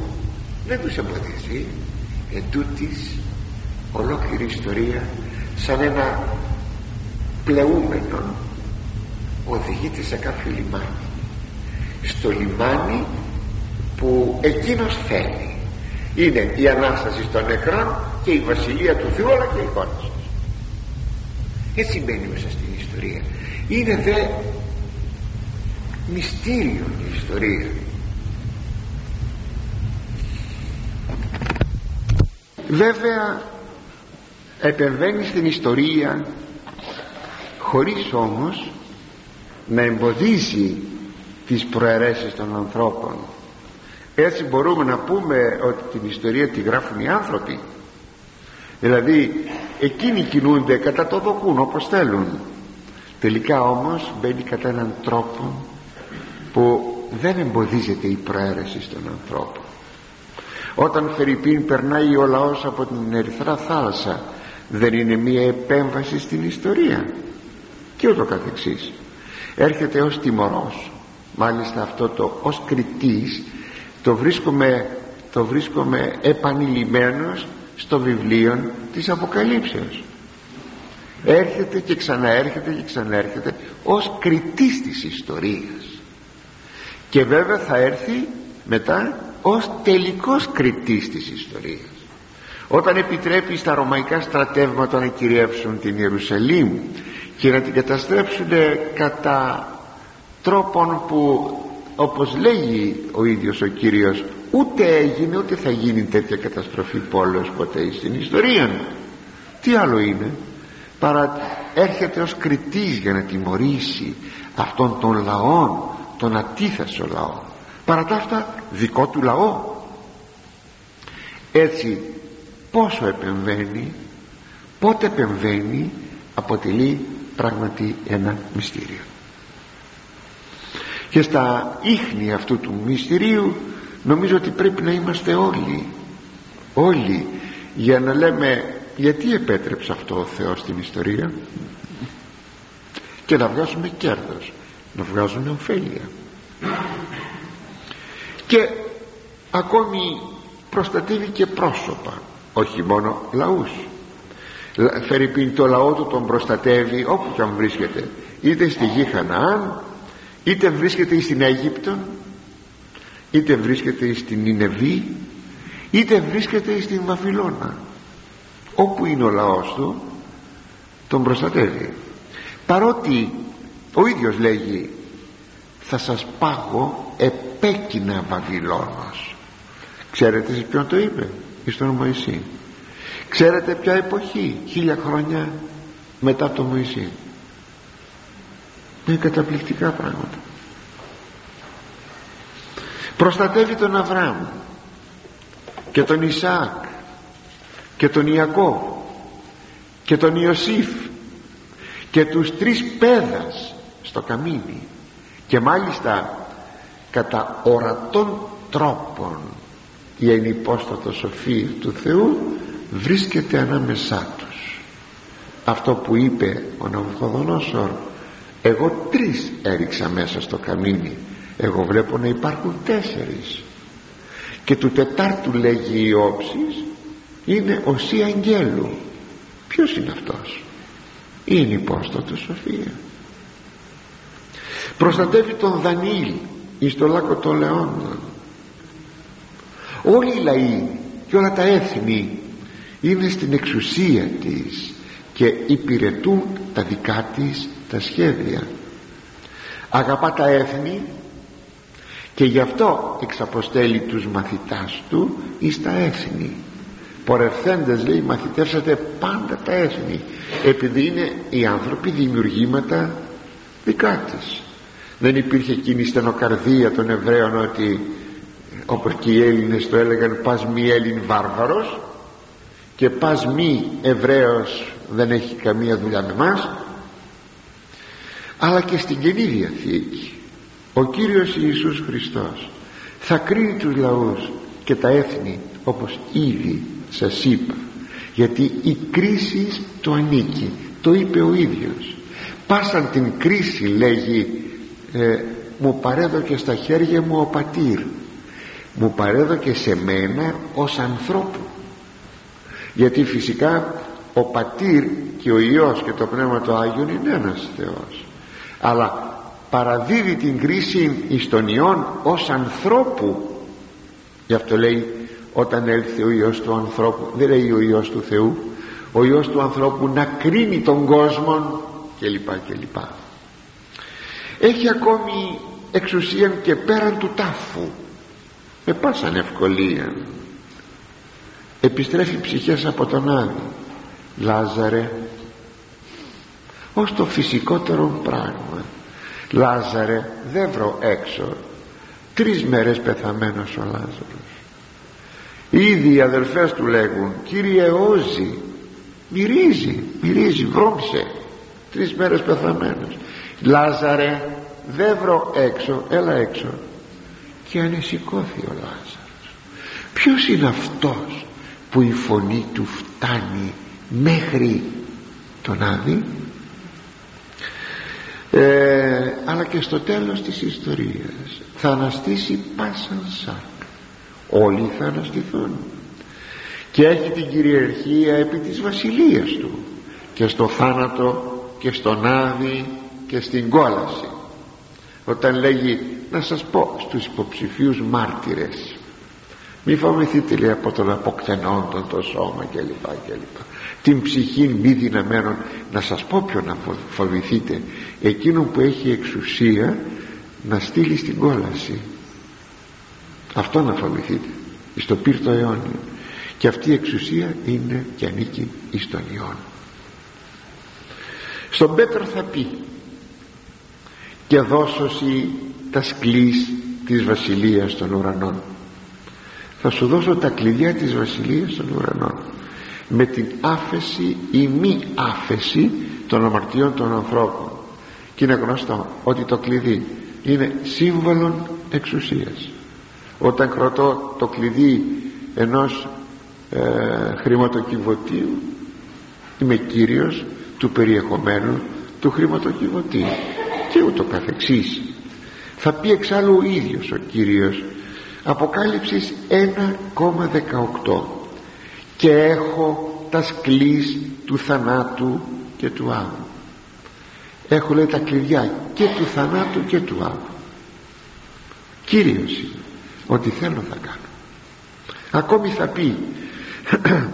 Speaker 1: Δεν τους εμποδίζει. Εν τούτης ολόκληρη ιστορία σαν ένα πλεούμενο οδηγείται σε κάποιο λιμάνι. Στο λιμάνι που εκείνος θέλει. Είναι η Ανάσταση των νεκρών και η Βασιλεία του Θεού αλλά και η εικόνα σας. Έτσι μπαίνει μέσα στην ιστορία; Είναι δε μυστήριο η ιστορία. Βέβαια επεμβαίνει στην ιστορία χωρίς όμως να εμποδίζει τις προαιρέσεις των ανθρώπων έτσι μπορούμε να πούμε ότι την ιστορία τη γράφουν οι άνθρωποι. Δηλαδή εκείνοι κινούνται κατά το δοκούν όπως θέλουν. Τελικά όμως μπαίνει κατά έναν τρόπο που δεν εμποδίζεται η προαίρεση στον ανθρώπο όταν Φερρυπίν περνάει ο λαός από την Ερυθρά θάλασσα δεν είναι μία επέμβαση στην ιστορία. Και ούτω καθεξής. Έρχεται ως τιμωρός. Μάλιστα αυτό το ως κριτής το βρίσκομαι, το βρίσκομαι επανειλημμένος στο βιβλίο της Αποκαλύψεως. Έρχεται και ξαναέρχεται και ξαναέρχεται ως κριτής της ιστορίας. Και βέβαια θα έρθει μετά ως τελικός κριτής της ιστορίας. Όταν επιτρέπει στα ρωμαϊκά στρατεύματα να κυριεύσουν την Ιερουσαλήμ και να την καταστρέψουν κατά τρόπον που όπως λέγει ο ίδιος ο Κύριος ούτε έγινε ούτε θα γίνει τέτοια καταστροφή πόλεως ποτέ στην ιστορία τι άλλο είναι παρά έρχεται ως κριτής για να τιμωρήσει αυτόν τον λαόν τον ατίθασο λαό. Παρά τα αυτά δικό του λαό. Έτσι πόσο επεμβαίνει πότε επεμβαίνει αποτελεί πράγματι ένα μυστήριο και στα ίχνη αυτού του μυστηρίου νομίζω ότι πρέπει να είμαστε όλοι όλοι για να λέμε γιατί επέτρεψε αυτό ο Θεός στην ιστορία και να βγάζουμε κέρδος να βγάζουμε ωφέλεια. Και ακόμη προστατεύει και πρόσωπα όχι μόνο λαούς. Φέρει το λαό του τον προστατεύει όπου και αν βρίσκεται είτε στη γη Χαναάν είτε βρίσκεται στην Αίγυπτο είτε βρίσκεται στην Ινεβή είτε βρίσκεται στην Βαβυλώνα όπου είναι ο λαός του τον προστατεύει. Παρότι ο ίδιος λέγει θα σας πάγω επέκεινα Βαβυλώνος ξέρετε σε ποιον το είπε στον Μωυσή. Ξέρετε ποια εποχή χίλια χρόνια μετά το Μωυσή είναι καταπληκτικά πράγματα. Προστατεύει τον Αβραάμ και τον Ισαάκ και τον Ιακώ και τον Ιωσήφ και τους τρεις πέδας στο καμίνι και μάλιστα κατά ορατών τρόπων η ενυπόστατο σοφία του Θεού βρίσκεται ανάμεσά τους. Αυτό που είπε ο Ναυκοδονόσορ εγώ τρεις έριξα μέσα στο καμίνι. Εγώ βλέπω να υπάρχουν τέσσερις. Και του τετάρτου λέγει η όψης είναι ο Σύ Αγγέλου. Ποιος είναι αυτός; Είναι υπόστατο σοφία. Προστατεύει τον Δανίλ εις το λάκκο των λεόντων. Όλοι οι λαοί και όλα τα έθνη είναι στην εξουσία της και υπηρετούν τα δικά της τα σχέδια. Αγαπά τα έθνη και γι' αυτό εξαποστέλει τους μαθητάς του εις τα έθνη. Πορευθέντες λέει μαθητεύσατε πάντα τα έθνη επειδή είναι οι άνθρωποι δημιουργήματα δικά της. Δεν υπήρχε εκείνη η στενοκαρδία των Εβραίων ότι όπως και οι Έλληνες το έλεγαν πας μη Έλλην βάρβαρος και πας μη Εβραίος δεν έχει καμία δουλειά με μας αλλά και στην Καινή Διαθήκη ο Κύριος Ιησούς Χριστός θα κρίνει τους λαούς και τα έθνη όπως ήδη σας είπα γιατί η κρίση το ανήκει το είπε ο ίδιος. Πάσαν την κρίση λέγει ε, μου παρέδωκε στα χέρια μου ο πατήρ μου παρέδωκε σε μένα ως ανθρώπου γιατί φυσικά ο πατήρ και ο Υιός και το Πνεύμα του Άγιον είναι ένας Θεός αλλά παραδίδει την κρίση εις τον Υιόν ως ανθρώπου. Γι' αυτό λέει όταν έλθει ο Υιός του ανθρώπου δεν λέει ο Υιός του Θεού ο Υιός του ανθρώπου να κρίνει τον κόσμο κλπ κλπ. Έχει ακόμη εξουσία και πέραν του τάφου. Με πάσαν ευκολία επιστρέφει ψυχές από τον Άδη. Λάζαρε ως το φυσικότερο πράγμα. Λάζαρε δεν βρω έξω. Τρεις μέρες πεθαμένος ο Λάζαρος. Ήδη οι αδελφές του λέγουν Κύριε Όζη μυρίζει μυρίζει βρώμησε τρεις μέρες πεθαμένος. Λάζαρε δεν βρω έξω έλα έξω και ανεσηκώθη ο Λάζαρος. Ποιος είναι αυτός που η φωνή του φτάνει μέχρι τον Άδη; Ε, αλλά και στο τέλος της ιστορίας θα αναστήσει πάσαν σάκ όλοι θα αναστηθούν. Και έχει την κυριαρχία επί της βασιλείας του. Και στο θάνατο και στον Άδη και στην κόλαση. Όταν λέγει να σας πω στους υποψηφίους μάρτυρες μη φοβηθείτε λέει από τον αποκτενόντων το σώμα κλπ κλπ. Την ψυχή μη δυναμένων. Να σας πω ποιο να φοβηθείτε. Εκείνον που έχει εξουσία να στείλει στην κόλαση. Αυτό να φοβηθείτε. Στο πύρτο αιώνιο. Και αυτή η εξουσία είναι και ανήκει εις τον Υιόν. Στον Πέτρο θα πει και δώσωσι τα σκλής της βασιλείας των ουρανών θα σου δώσω τα κλειδιά της βασιλείας των ουρανών. Με την άφεση ή μη άφεση των αμαρτιών των ανθρώπων. Και είναι γνωστό ότι το κλειδί είναι σύμβολο εξουσίας. Όταν κρατώ το κλειδί ενός ε, χρηματοκιβωτίου είμαι κύριος του περιεχομένου του χρηματοκιβωτίου και ούτω καθεξής. Θα πει εξάλλου ο ίδιος ο Κύριος Αποκάλυψης 1,18 και έχω τα σκλής του θανάτου και του άγου έχω λέει τα κλειδιά και του θανάτου και του άγου Κύριος είναι. Ό,τι θέλω θα κάνω. Ακόμη θα πει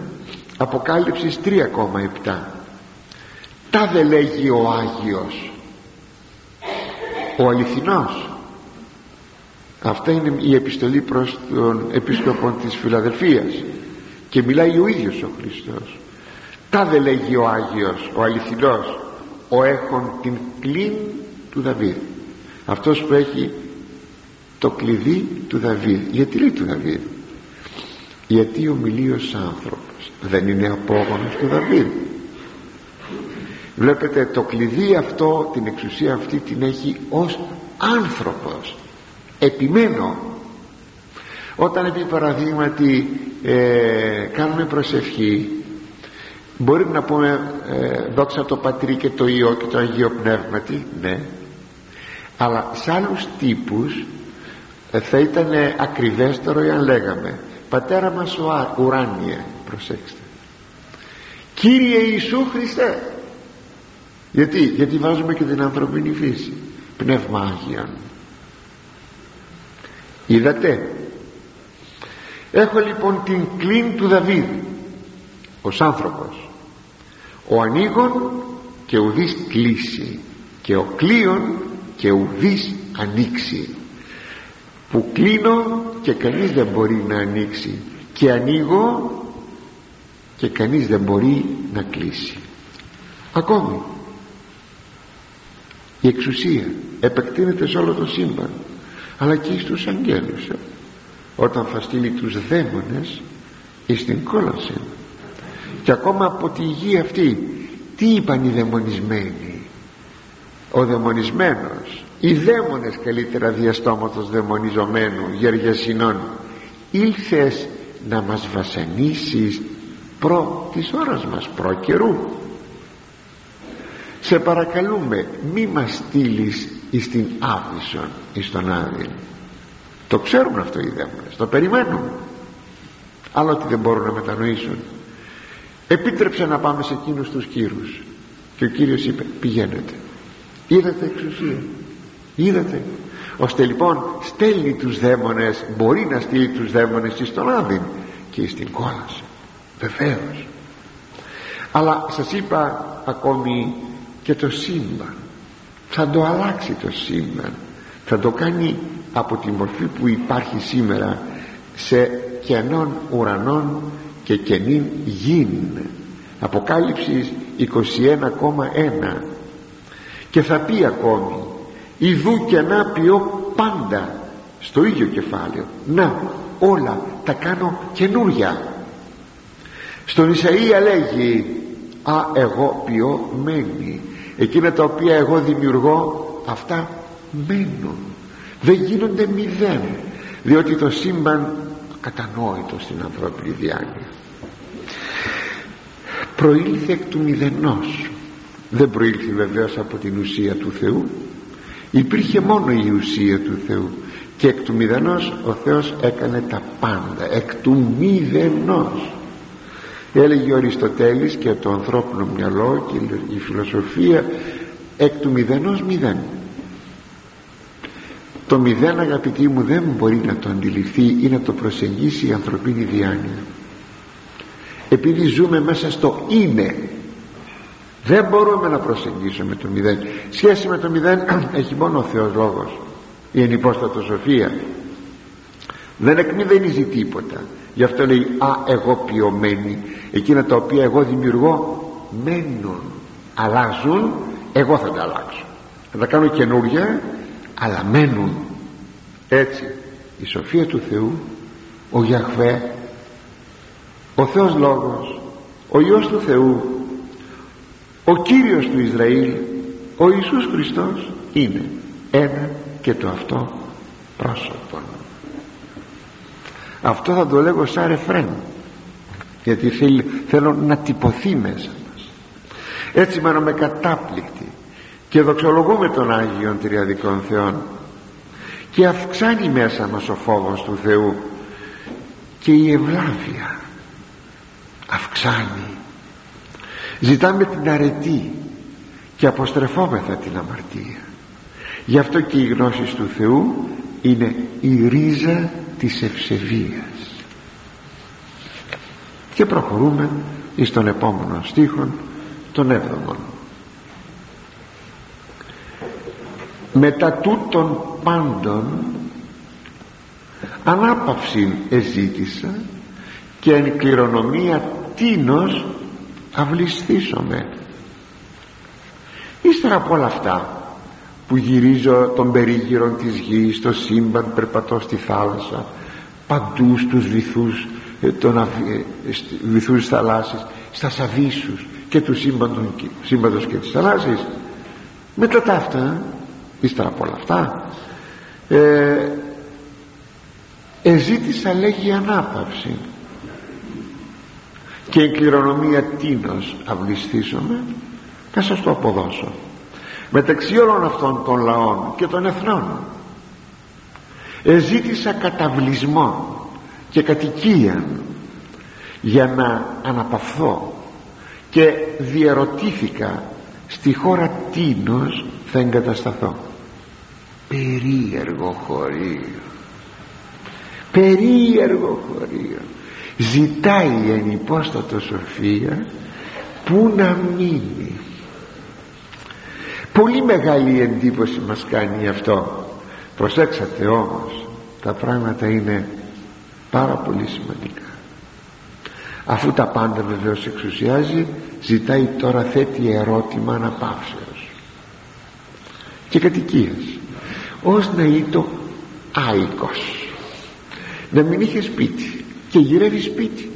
Speaker 1: Αποκάλυψης 3,7 τα δε λέγει ο Άγιος. Ο αληθινός αυτά είναι η επιστολή προς τον επίσκοπο της Φιλαδελφίας. Και μιλάει ο ίδιος ο Χριστός. Τα δε λέγει ο Άγιος ο αληθινός ο έχων την κλίν του Δαβίδ. Αυτός που έχει το κλειδί του Δαβίδ. Γιατί λέει του Δαβίδ; Γιατί ο μιλίος άνθρωπος. Δεν είναι απόγονος του Δαβίδ. Βλέπετε το κλειδί αυτό την εξουσία αυτή την έχει ως άνθρωπος επιμένω. Όταν επί παραδείγματι ε, κάνουμε προσευχή μπορεί να πούμε ε, δόξα το Πατρί και το Υιό και το Αγίο Πνεύματι ναι. Αλλά σε άλλους τύπους ε, θα ήταν ακριβέστερο εάν λέγαμε Πατέρα μας ο ουράνιε προσέξτε Κύριε Ιησού Χριστέ γιατί, γιατί βάζουμε και την ανθρωπίνη φύση πνεύμα Άγιον είδατε; Έχω λοιπόν την κλίν του Δαβίδ ως άνθρωπος. Ο ανοίγων και ουδής κλείσει και ο κλείον και ουδής ανοίξει. Που κλείνω και κανείς δεν μπορεί να ανοίξει και ανοίγω και κανείς δεν μπορεί να κλείσει. Ακόμη η εξουσία επεκτείνεται σε όλο το σύμπαν αλλά και στους αγγέλους ε. όταν θα στείλει τους δαίμονες εις την κόλαση και ακόμα από τη γη αυτή τι είπαν οι δαιμονισμένοι; Ο δαιμονισμένος οι δαίμονες καλύτερα διαστόματος δαιμονιζομένου γεργεσινών ήλθες να μας βασανίσεις προ της ώρας μας προ καιρού σε παρακαλούμε μη μας στείλεις εις την Άβυσσον εις τον Άδειν το ξέρουν αυτό οι δαίμονες το περιμένουν. Αλλά ότι δεν μπορούν να μετανοήσουν. Επίτρεψε να πάμε σε εκείνους τους κύρους. Και ο Κύριος είπε πηγαίνετε. Είδατε εξουσία. Είδατε. Ώστε λοιπόν στέλνει τους δαίμονες μπορεί να στείλει τους δαίμονες εις τον Άδειν και εις την κόλαση. Βεβαίως. Αλλά σας είπα ακόμη και το σύμπαν θα το αλλάξει το σύμπαν θα το κάνει από τη μορφή που υπάρχει σήμερα σε κενών ουρανών και κενήν γην. Αποκάλυψης 21,1 και θα πει ακόμη ιδού και να ποιώ πάντα στο ίδιο κεφάλαιο. Να όλα τα κάνω καινούρια στον Ισαΐα λέγει α εγώ ποιωμένη εκείνα τα οποία εγώ δημιουργώ αυτά μένουν. Δεν γίνονται μηδέν διότι το σύμπαν κατανόητο στην ανθρώπινη διάνοια. Προήλθε εκ του μηδενός. Δεν προήλθε βεβαίως από την ουσία του Θεού. Υπήρχε μόνο η ουσία του Θεού. Και εκ του μηδενός ο Θεός έκανε τα πάντα. Εκ του μηδενός έλεγε ο Αριστοτέλης και το ανθρώπινο μυαλό και η φιλοσοφία εκ του μηδενός μηδέν το μηδέν αγαπητοί μου δεν μπορεί να το αντιληφθεί ή να το προσεγγίσει η ανθρωπίνη διάνοια. Επειδή ζούμε μέσα στο είναι δεν μπορούμε να προσεγγίσουμε το μηδέν. Σχέση με το μηδέν έχει μόνο ο Θεός Λόγος η ενυπόστατο σοφία δεν εκμηδενίζει τίποτα. Γι' αυτό λέει α εγώ ποιωμένη εκείνα τα οποία εγώ δημιουργώ μένουν αλλάζουν εγώ θα τα αλλάξω. Θα τα κάνω καινούργια αλλά μένουν. Έτσι η σοφία του Θεού ο Γιαχβέ ο Θεός Λόγος ο Υιός του Θεού ο Κύριος του Ισραήλ ο Ιησούς Χριστός είναι ένα και το αυτό πρόσωπο αυτό θα το λέγω σαν ρεφρέν. Γιατί θέλω να τυπωθεί μέσα μας. Έτσι μένουμε κατάπληκτοι και δοξολογούμε τον Άγιον Τριαδικών Θεών. Και αυξάνει μέσα μας ο φόβος του Θεού. Και η ευλάβεια αυξάνει. Ζητάμε την αρετή και αποστρεφόμεθα την αμαρτία. Γι' αυτό και η γνώση του Θεού είναι η ρίζα της ευσεβίας. Και προχωρούμε εις τον επόμενο στίχον τον έβδομον. Μετά τούτων πάντων ανάπαυση εζήτησα και εν κληρονομία τίνος αυλιστήσομαι ύστερα από όλα αυτά που γυρίζω τον περίγυρο της γης στο σύμπαν περπατώ στη θάλασσα παντού στους βυθούς ε, των ε, βυθούς της θαλάσσης στα σαβίσους και του σύμπαντος και της θαλάσσης. Μετά τα αυτά ύστερα από όλα αυτά ε, εζήτησα λέγει ανάπαυση. Και η κληρονομία τίνος αυλιστήσομαι θα σας το αποδώσω μεταξύ όλων αυτών των λαών και των εθνών. Εζήτησα καταβλισμό και κατοικία για να αναπαυθώ και διαρωτήθηκα στη χώρα τίνος θα εγκατασταθώ. Περίεργο χωρίο περίεργο χωρίο ζητάει η ενυπόστατο σοφία που να μείνει πολύ μεγάλη εντύπωση μας κάνει αυτό. Προσέξατε όμως τα πράγματα είναι πάρα πολύ σημαντικά. Αφού τα πάντα βεβαίως εξουσιάζει ζητάει τώρα θέτει ερώτημα αναπαύσεως και κατοικίας. Ως να το άϊκος. Να μην είχε σπίτι και γυρεύει σπίτι.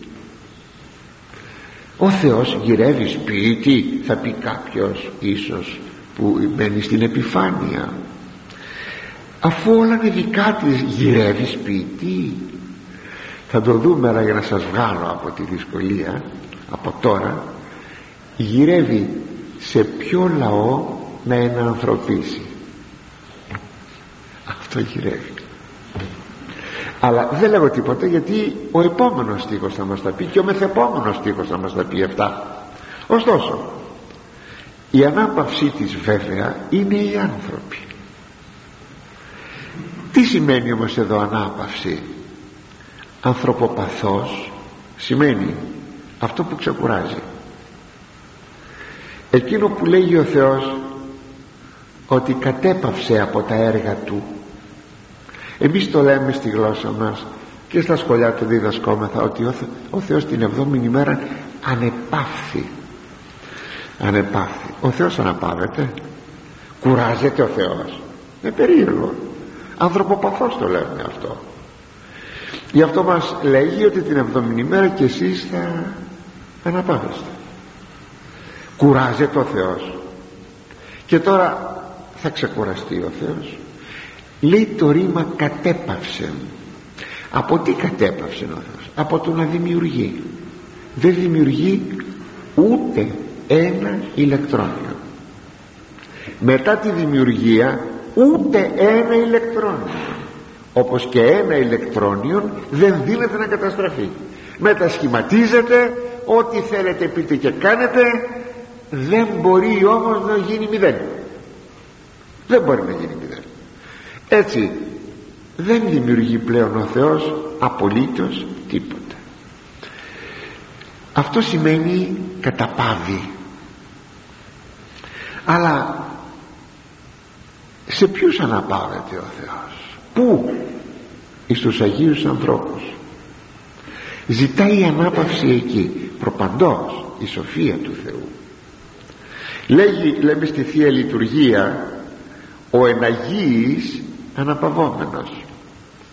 Speaker 1: Ο Θεός γυρεύει σπίτι θα πει κάποιος ίσως που μένει στην επιφάνεια. Αφού όλα είναι δικά της γυρεύει σπίτι θα το δούμε αλλά για να σας βγάλω από τη δυσκολία από τώρα γυρεύει σε ποιο λαό να ενανθρωπίσει αυτό γυρεύει. Αλλά δεν λέγω τίποτα γιατί ο επόμενος στίχος θα μας τα πει και ο μεθεπόμενος στίχος θα μας τα πει αυτά. Ωστόσο η ανάπαυσή της βέβαια είναι οι άνθρωποι. Τι σημαίνει όμως εδώ ανάπαυση; Ανθρωποπαθός σημαίνει αυτό που ξεκουράζει. Εκείνο που λέγει ο Θεός ότι κατέπαυσε από τα έργα Του. Εμείς το λέμε στη γλώσσα μας και στα σχολιά του διδασκόμεθα ότι ο, ο Θεός την εβδόμη ημέρα ανεπάφθη ανεπάφθη ο Θεός αναπάβεται κουράζεται ο Θεός. Είναι περίεργο. Ανθρωποπαθώς το λέμε αυτό. Γι' αυτό μας λέγει ότι την εβδομήνη ημέρα και εσείς θα αναπάβεστε κουράζεται ο Θεός. Και τώρα θα ξεκουραστεί ο Θεός. Λέει το ρήμα κατέπαυσε από τι κατέπαυσε ο Θεός; Από το να δημιουργεί. Δεν δημιουργεί ούτε ένα ηλεκτρόνιο. Μετά τη δημιουργία ούτε ένα ηλεκτρόνιο. Όπως και ένα ηλεκτρόνιο δεν δίνεται να καταστραφεί. Μετασχηματίζεται ό,τι θέλετε πείτε και κάνετε δεν μπορεί όμως να γίνει μηδέν. Δεν μπορεί να γίνει μηδέν. Έτσι δεν δημιουργεί πλέον ο Θεός απολύτως τίποτα αυτό σημαίνει καταπάβει. Αλλά σε ποιους αναπαύεται ο Θεός; Πού; Εις τους Αγίους ανθρώπους. Ζητάει η ανάπαυση εκεί προπαντός η σοφία του Θεού. Λέγει λέμε στη Θεία Λειτουργία ο εναγίης αναπαυόμενος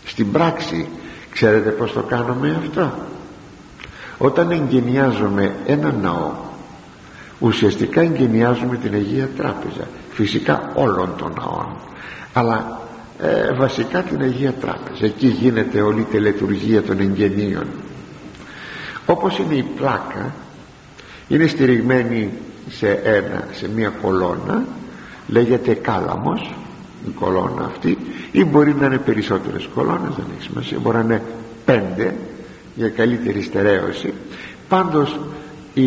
Speaker 1: στην πράξη ξέρετε πως το κάνουμε αυτό; Όταν εγκαινιάζουμε ένα ναό ουσιαστικά εγκαινιάζουμε την Αγία Τράπεζα φυσικά όλων των ναών. Αλλά ε, βασικά την Αγία Τράπεζα. Εκεί γίνεται όλη η τελετουργία των εγγενείων. Όπως είναι η πλάκα είναι στηριγμένη σε ένα σε μια κολόνα λέγεται κάλαμος η κολόνα αυτή ή μπορεί να είναι περισσότερες κολόνες δεν έχει σημασία μπορεί να είναι πέντε για καλύτερη στερέωση. Πάντως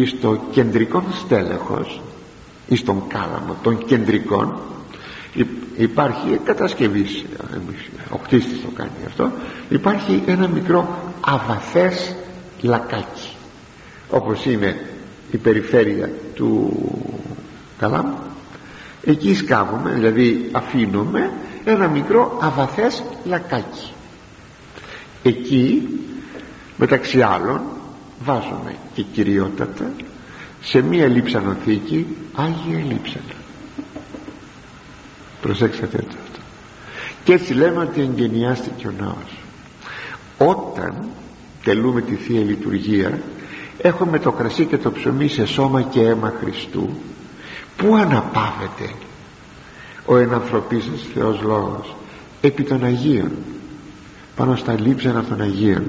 Speaker 1: στο κεντρικό στέλεχος ή στον κάλαμο των κεντρικών υπάρχει κατασκευή ο κτίστης το κάνει αυτό υπάρχει ένα μικρό αβαθές λακάκι. Όπως είναι η περιφέρεια του καλάμου εκεί σκάβουμε δηλαδή αφήνουμε ένα μικρό αβαθές λακάκι. Εκεί μεταξύ άλλων βάζουμε και κυριότατα σε μία λείψανοθήκη Άγια Λείψανα. Προσέξατε το αυτό. Και έτσι λέμε ότι εγγενιάστηκε ο ναός. Όταν τελούμε τη Θεία Λειτουργία έχουμε το κρασί και το ψωμί σε σώμα και αίμα Χριστού που αναπαύεται ο ενανθρωπίσας Θεός Λόγος επί των Αγίων πάνω στα λείψανα των Αγίων.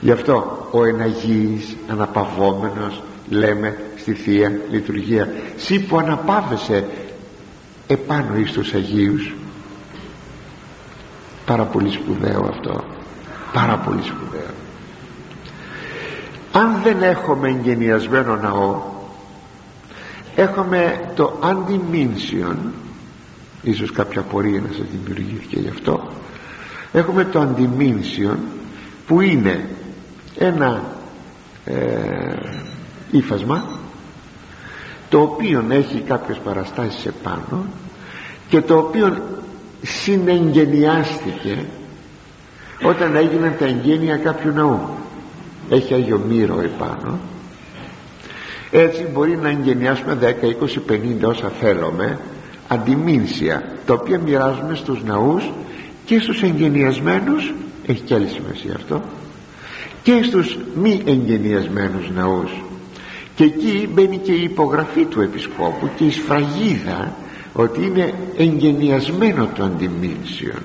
Speaker 1: Γι' αυτό ο εναγίης αναπαυόμενος λέμε στη Θεία Λειτουργία σύ που αναπαύεσαι επάνω εις τους Αγίους πάρα πολύ σπουδαίο αυτό. Πάρα πολύ σπουδαίο. Αν δεν έχουμε εγγενιασμένο ναό έχουμε το αντιμήνσιον ίσως κάποια πορεία να σας δημιουργήθηκε γι' αυτό έχουμε το αντιμήνσιον που είναι ένα ε, ύφασμα το οποίο έχει κάποιες παραστάσεις επάνω και το οποίο συνεγγενιάστηκε όταν έγιναν τα εγγένεια κάποιου ναού. Έχει Άγιο Μύρο επάνω. Έτσι μπορεί να εγγενιάσουμε 10, 20, 50 όσα θέλουμε αντιμήνσια τα οποία μοιράζουμε στους ναούς και στους εγγενιασμένους έχει και άλλη σημασία αυτό και στους μη εγγενιασμένους ναούς. Και εκεί μπαίνει και η υπογραφή του επισκόπου και η σφραγίδα ότι είναι εγγενιασμένο το αντιμήνσιον.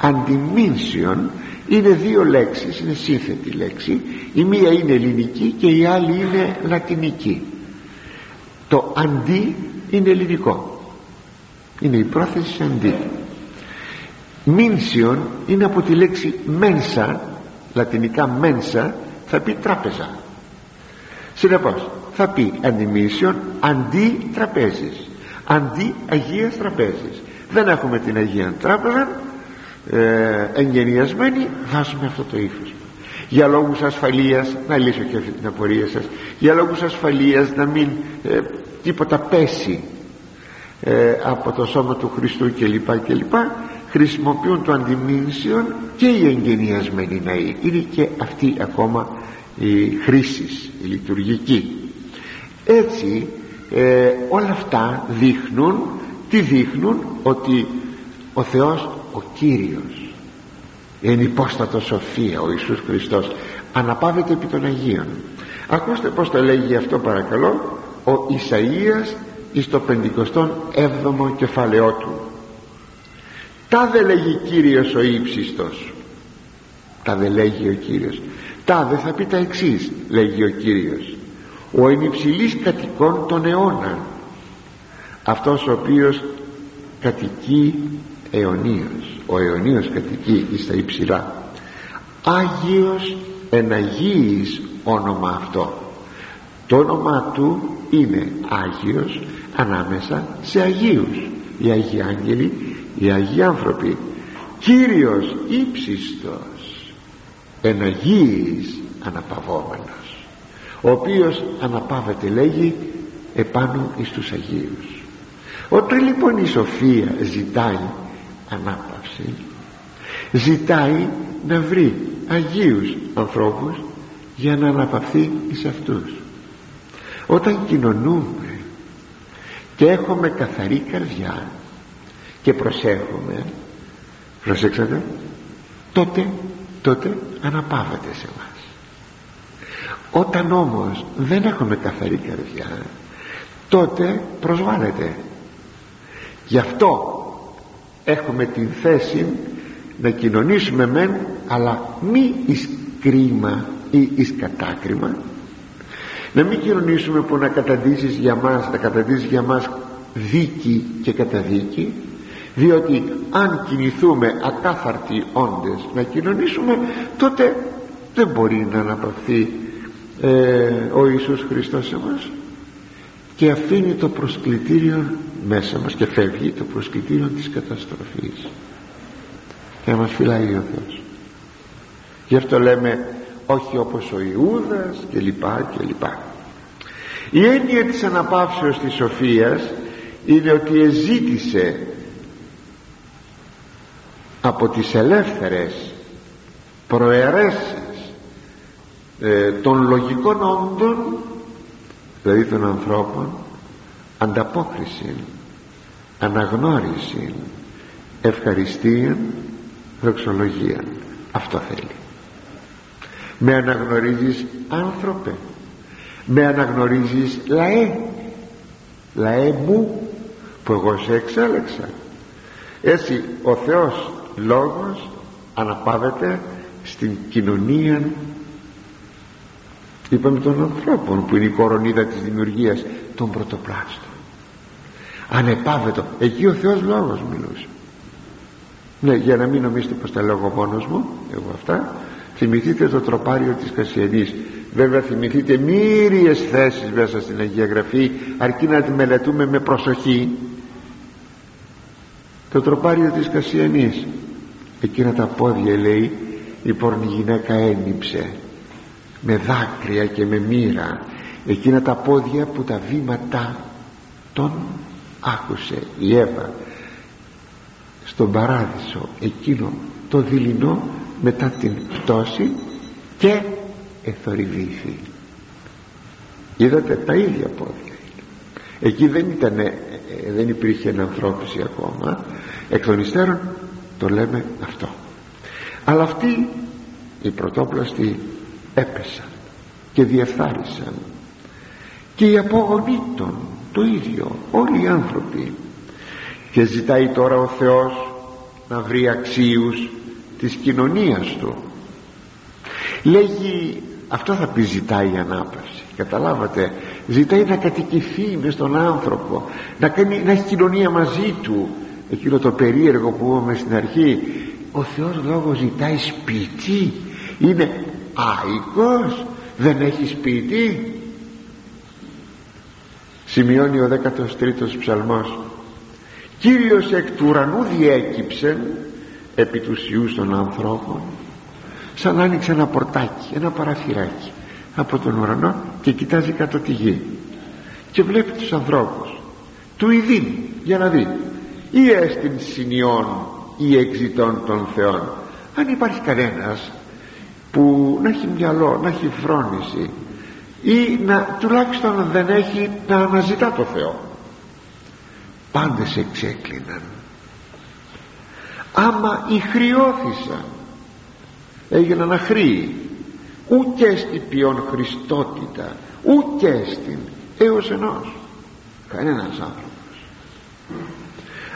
Speaker 1: Αντιμήνσιον είναι δύο λέξεις είναι σύνθετη λέξη. Η μία είναι ελληνική και η άλλη είναι λατινική. Το αντί είναι ελληνικό. Είναι η πρόθεση αντί μίνσιον είναι από τη λέξη μένσα λατινικά μένσα θα πει τράπεζα. Συνεπώς θα πει αντιμίσιον αντί τραπέζης αντί Αγίας Τραπέζης. Δεν έχουμε την Αγία Τράπεζα ε, εγγενιασμένη βάζουμε αυτό το ύφος. Για λόγους ασφαλείας να λύσω και αυτή την απορία σας. Για λόγους ασφαλείας να μην ε, τίποτα πέσει ε, από το σώμα του Χριστού κλπ κλπ χρησιμοποιούν το αντιμήνσιον και οι εγγενιασμένοι ναοί. Είναι και αυτή ακόμα η χρήση η λειτουργική. Έτσι ε, όλα αυτά δείχνουν τι δείχνουν; Ότι ο Θεός ο Κύριος είναι υπόστατος σοφία ο Ιησούς Χριστός αναπαύεται επί των Αγίων. Ακούστε πως το λέγει αυτό παρακαλώ ο Ισαΐας εις το 57ο κεφαλαιό του τα λέγει Κύριος ο ύψιστος. Τα δε λέγει ο Κύριος. Τα δε θα πει τα εξής λέγει ο Κύριος. Ο ενυψηλής κατοικών των αιώνων. Αυτός ο οποίος κατοικεί αιωνίως. Ο αιωνίος κατοικεί εις τα υψηλά. Άγιος εναγίης όνομα αυτό. Το όνομα του είναι Άγιος ανάμεσα σε Αγίους οι Αγίοι Άγγελοι οι Αγίοι άνθρωποι Κύριος ύψιστος εναγίης αναπαυόμενος ο οποίος αναπαύεται λέγει επάνω εις τους Αγίους. Όταν λοιπόν η Σοφία ζητάει ανάπαυση ζητάει να βρει Αγίους ανθρώπους για να αναπαυθεί εις αυτούς. Όταν κοινωνούμε και έχουμε καθαρή καρδιά. Και προσέχουμε. Προσέξατε. Τότε τότε αναπαύεται σε μας. Όταν όμως δεν έχουμε καθαρή καρδιά τότε προσβάλλεται. Γι' αυτό έχουμε την θέση να κοινωνήσουμε μεν αλλά μη εις κρίμα ή εις κατάκριμα να μην κοινωνήσουμε που να καταντήσεις για μας να καταντήσεις για μας δίκη και καταδίκη διότι αν κινηθούμε ακάθαρτοι όντες να κοινωνήσουμε τότε δεν μπορεί να αναπαυθεί ε, ο Ιησούς Χριστός σε μας. Και αφήνει το προσκλητήριο μέσα μας και φεύγει το προσκλητήριο της καταστροφής. Και να μας φυλάει ο Θεός. Γι' αυτό λέμε όχι όπως ο Ιούδας και λοιπά και λοιπά. Η έννοια της αναπαύσεως της σοφίας είναι ότι εζήτησε από τις ελεύθερες προαιρέσεις ε, των λογικών όντων δηλαδή των ανθρώπων ανταπόκριση αναγνώριση ευχαριστία δοξολογία αυτό θέλει με αναγνωρίζεις άνθρωπε. Με αναγνωρίζεις λαέ. Λαέ μου που εγώ σε εξέλεξα. Έτσι ο Θεός Λόγος αναπαύεται στην κοινωνία. Είπαμε των ανθρώπων που είναι η κορονίδα της δημιουργίας των πρωτοπλάστων ανεπάβετο. Εκεί ο Θεός Λόγος μιλούσε. Ναι για να μην νομίζετε πως τα λέγω μόνος μου εγώ αυτά θυμηθείτε το τροπάριο της Κασιανής. Βέβαια θυμηθείτε μύριες θέσεις μέσα στην Αγία Γραφή αρκεί να τη μελετούμε με προσοχή. Το τροπάριο της Κασιανής. Εκείνα τα πόδια λέει η πόρνη γυναίκα ένυψε με δάκρυα και με μοίρα. Εκείνα τα πόδια που τα βήματα τον άκουσε η Εύα. Στον παράδεισο εκείνο το δειλινό μετά την πτώση και εθορυβήθη. Είδατε τα ίδια πόδια. Εκεί δεν ήταν ε, δεν υπήρχε ανθρώπιση ακόμα. Εκ των υστέρων το λέμε αυτό. Αλλά αυτοί οι πρωτόπλαστοι έπεσαν και διεφθάρισαν. Και οι απόγονοί των το ίδιο όλοι οι άνθρωποι. Και ζητάει τώρα ο Θεός να βρει αξίους της κοινωνίας του. Λέγει αυτό θα πει ζητάει η ανάπαυση. Καταλάβατε ζητάει να κατοικηθεί μες στον άνθρωπο να, κάνει, να έχει κοινωνία μαζί του. Εκείνο το περίεργο που είπαμε στην αρχή ο Θεός λόγος ζητάει σπίτι. Είναι άϊκος δεν έχει σπίτι. Σημειώνει ο 13ος ψαλμός. Κύριος εκ του ουρανού διέκυψε επί τους ιούς των ανθρώπων σαν άνοιξε ένα πορτάκι ένα παραθυράκι από τον ουρανό και κοιτάζει κάτω τη γη. Και βλέπει τους ανθρώπους. Του ειδήν για να δει. Ή έστιν συνειών ή εξητών των θεών. Αν υπάρχει κανένας που να έχει μυαλό, να έχει φρόνηση ή να τουλάχιστον δεν έχει να αναζητά το Θεό. Πάντες εξέκλειναν άμα ηχριώθησαν έγιναν αχροί. Ούτε στην ποιον Χριστότητα ούτε στην έως ενός. Κανένας άνθρωπος.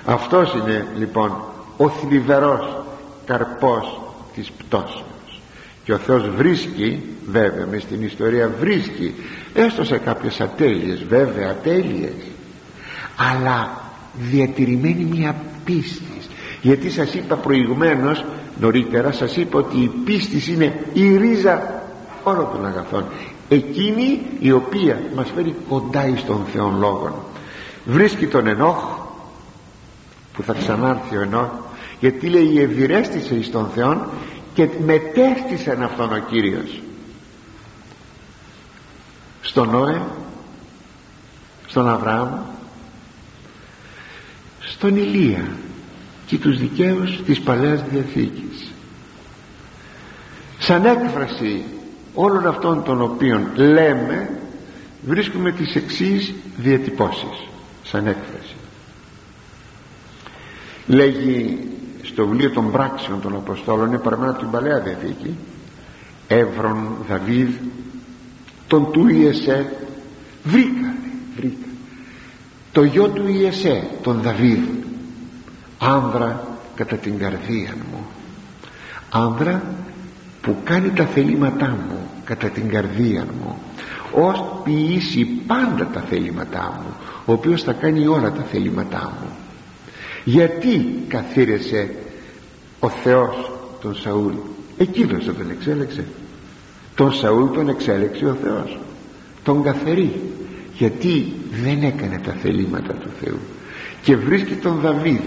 Speaker 1: Αυτός είναι λοιπόν ο θλιβερός καρπός της πτώσεως. Και ο Θεός βρίσκει βέβαια μες στην ιστορία βρίσκει έστω σε κάποιες ατέλειες βέβαια ατέλειες αλλά διατηρημένη μια πίστη γιατί σας είπα προηγουμένως νωρίτερα σας είπα ότι η πίστη είναι η ρίζα όλων των αγαθών. Εκείνη η οποία μας φέρει κοντά εις τον Θεόν Λόγων βρίσκει τον Ενόχ που θα ξανάρθει ο Ενόχ γιατί λέει ευηρέστησε εις τον Θεόν και μετέστησεν αυτόν ο Κύριος στον Νόε στον Αβραάμ στον Ηλία και τους δικαίους της Παλαιάς Διαθήκης. Σαν έκφραση όλων αυτών των οποίων λέμε βρίσκουμε τις εξής διατυπώσεις σαν έκφραση. Λέγει στο βιβλίο των πράξεων των Αποστόλων είναι παραμένα από την Παλαιά Διαθήκη Εύρον Δαβίδ τον του Ιεσέ βρήκα, βρήκα το γιο του Ιεσέ τον Δαβίδ άνδρα κατά την καρδία μου. Άνδρα που κάνει τα θελήματά μου κατά την καρδία μου. Ως ποιήσει πάντα τα θελήματά μου ο οποίος θα κάνει όλα τα θελήματά μου. Γιατί καθήρεσε ο Θεός τον Σαούλ; Εκείνος τον εξέλεξε. Τον Σαούλ τον εξέλεξε ο Θεός. Τον καθερεί. Γιατί δεν έκανε τα θελήματα του Θεού. Και βρίσκει τον Δαβίδ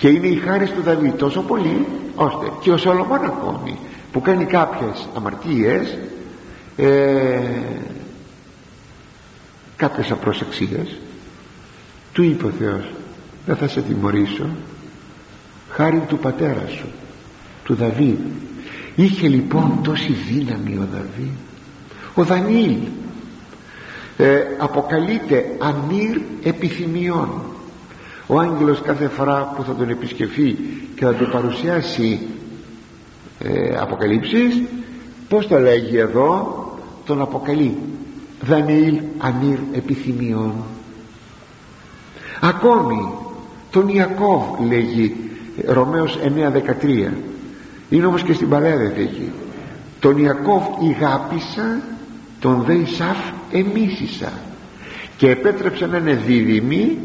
Speaker 1: και είναι η χάρη του Δαβίδ τόσο πολύ ώστε και ο Σολομών ακόμη που κάνει κάποιες αμαρτίες ε, κάποιες απροσεξίες του είπε ο Θεός δεν θα σε τιμωρήσω χάρη του πατέρα σου του Δαβίδ. Είχε λοιπόν τόση δύναμη ο Δαβίδ. Ο Δανιήλ ε, αποκαλείται ανήρ επιθυμιών ο άγγελος κάθε φορά που θα τον επισκεφεί και θα του παρουσιάσει ε, αποκαλύψεις πως το λέγει εδώ τον αποκαλεί Δανιήλ ανήρ επιθυμιών ακόμη τον Ιακώβ λέγει Ρωμαίος 9.13 είναι όμως και στην Παλαιά Διαθήκη. Τον Ιακώβ ηγάπησα τον δε Ισάφ εμίσησα. Και επέτρεψε να είναι δίδυμοι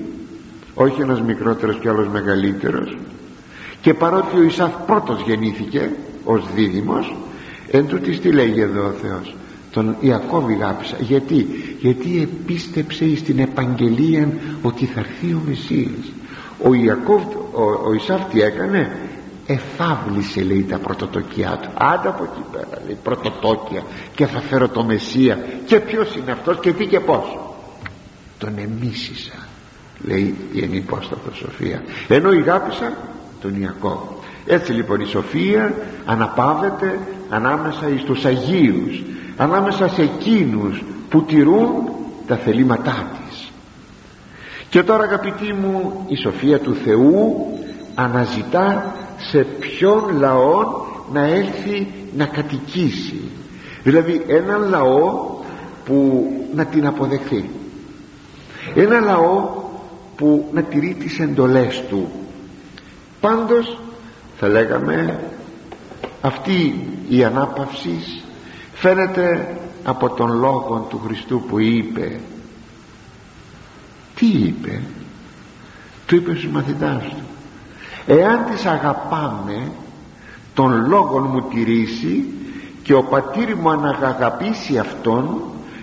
Speaker 1: όχι ένας μικρότερος και άλλος μεγαλύτερος. Και παρότι ο Ισάφ πρώτος γεννήθηκε ως δίδυμος εν τούτης τι λέγει εδώ ο Θεός τον Ιακώβ ηγάπησα γιατί; Γιατί επίστεψε στην επαγγελία ότι θα έρθει ο Μεσσίας ο Ιακώβ ο, ο Ισάφ τι έκανε; Εφάβλησε λέει τα πρωτοτοκιά του. Άντα από εκεί πέρα λέει πρωτοτόκια και θα φέρω το Μεσσία. Και ποιος είναι αυτός και τι και πως τον εμίσησα λέει η ενυπόστατο Σοφία. Ενώ ηγάπησα τον Ιακώβ έτσι λοιπόν η Σοφία αναπαύεται ανάμεσα εις τους Αγίους ανάμεσα σε εκείνους που τηρούν τα θελήματά της. Και τώρα αγαπητοί μου η Σοφία του Θεού αναζητά σε ποιον λαό να έλθει να κατοικήσει. Δηλαδή έναν λαό που να την αποδεχθεί. Ένα λαό που να τηρεί τις εντολές του. Πάντως θα λέγαμε αυτή η ανάπαυση φαίνεται από τον λόγο του Χριστού που είπε. Τι είπε; Του είπε στους μαθητάς του. Εάν τις αγαπάμε τον λόγο μου τηρήσει και ο πατήρ μου αναγαγαπήσει αυτόν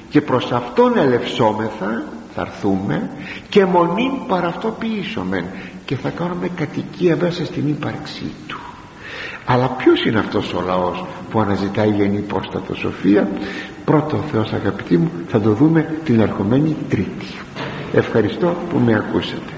Speaker 1: και προς αυτόν ελευσόμεθα θα έρθουμε και μονήν παραυτοποιήσομεν και θα κάνουμε κατοικία μέσα στην ύπαρξή του. Αλλά ποιος είναι αυτός ο λαός που αναζητάει γεννήπόστατο σοφία; Πρώτο ο Θεός αγαπητοί μου θα το δούμε την ερχομένη τρίτη. Ευχαριστώ που με ακούσατε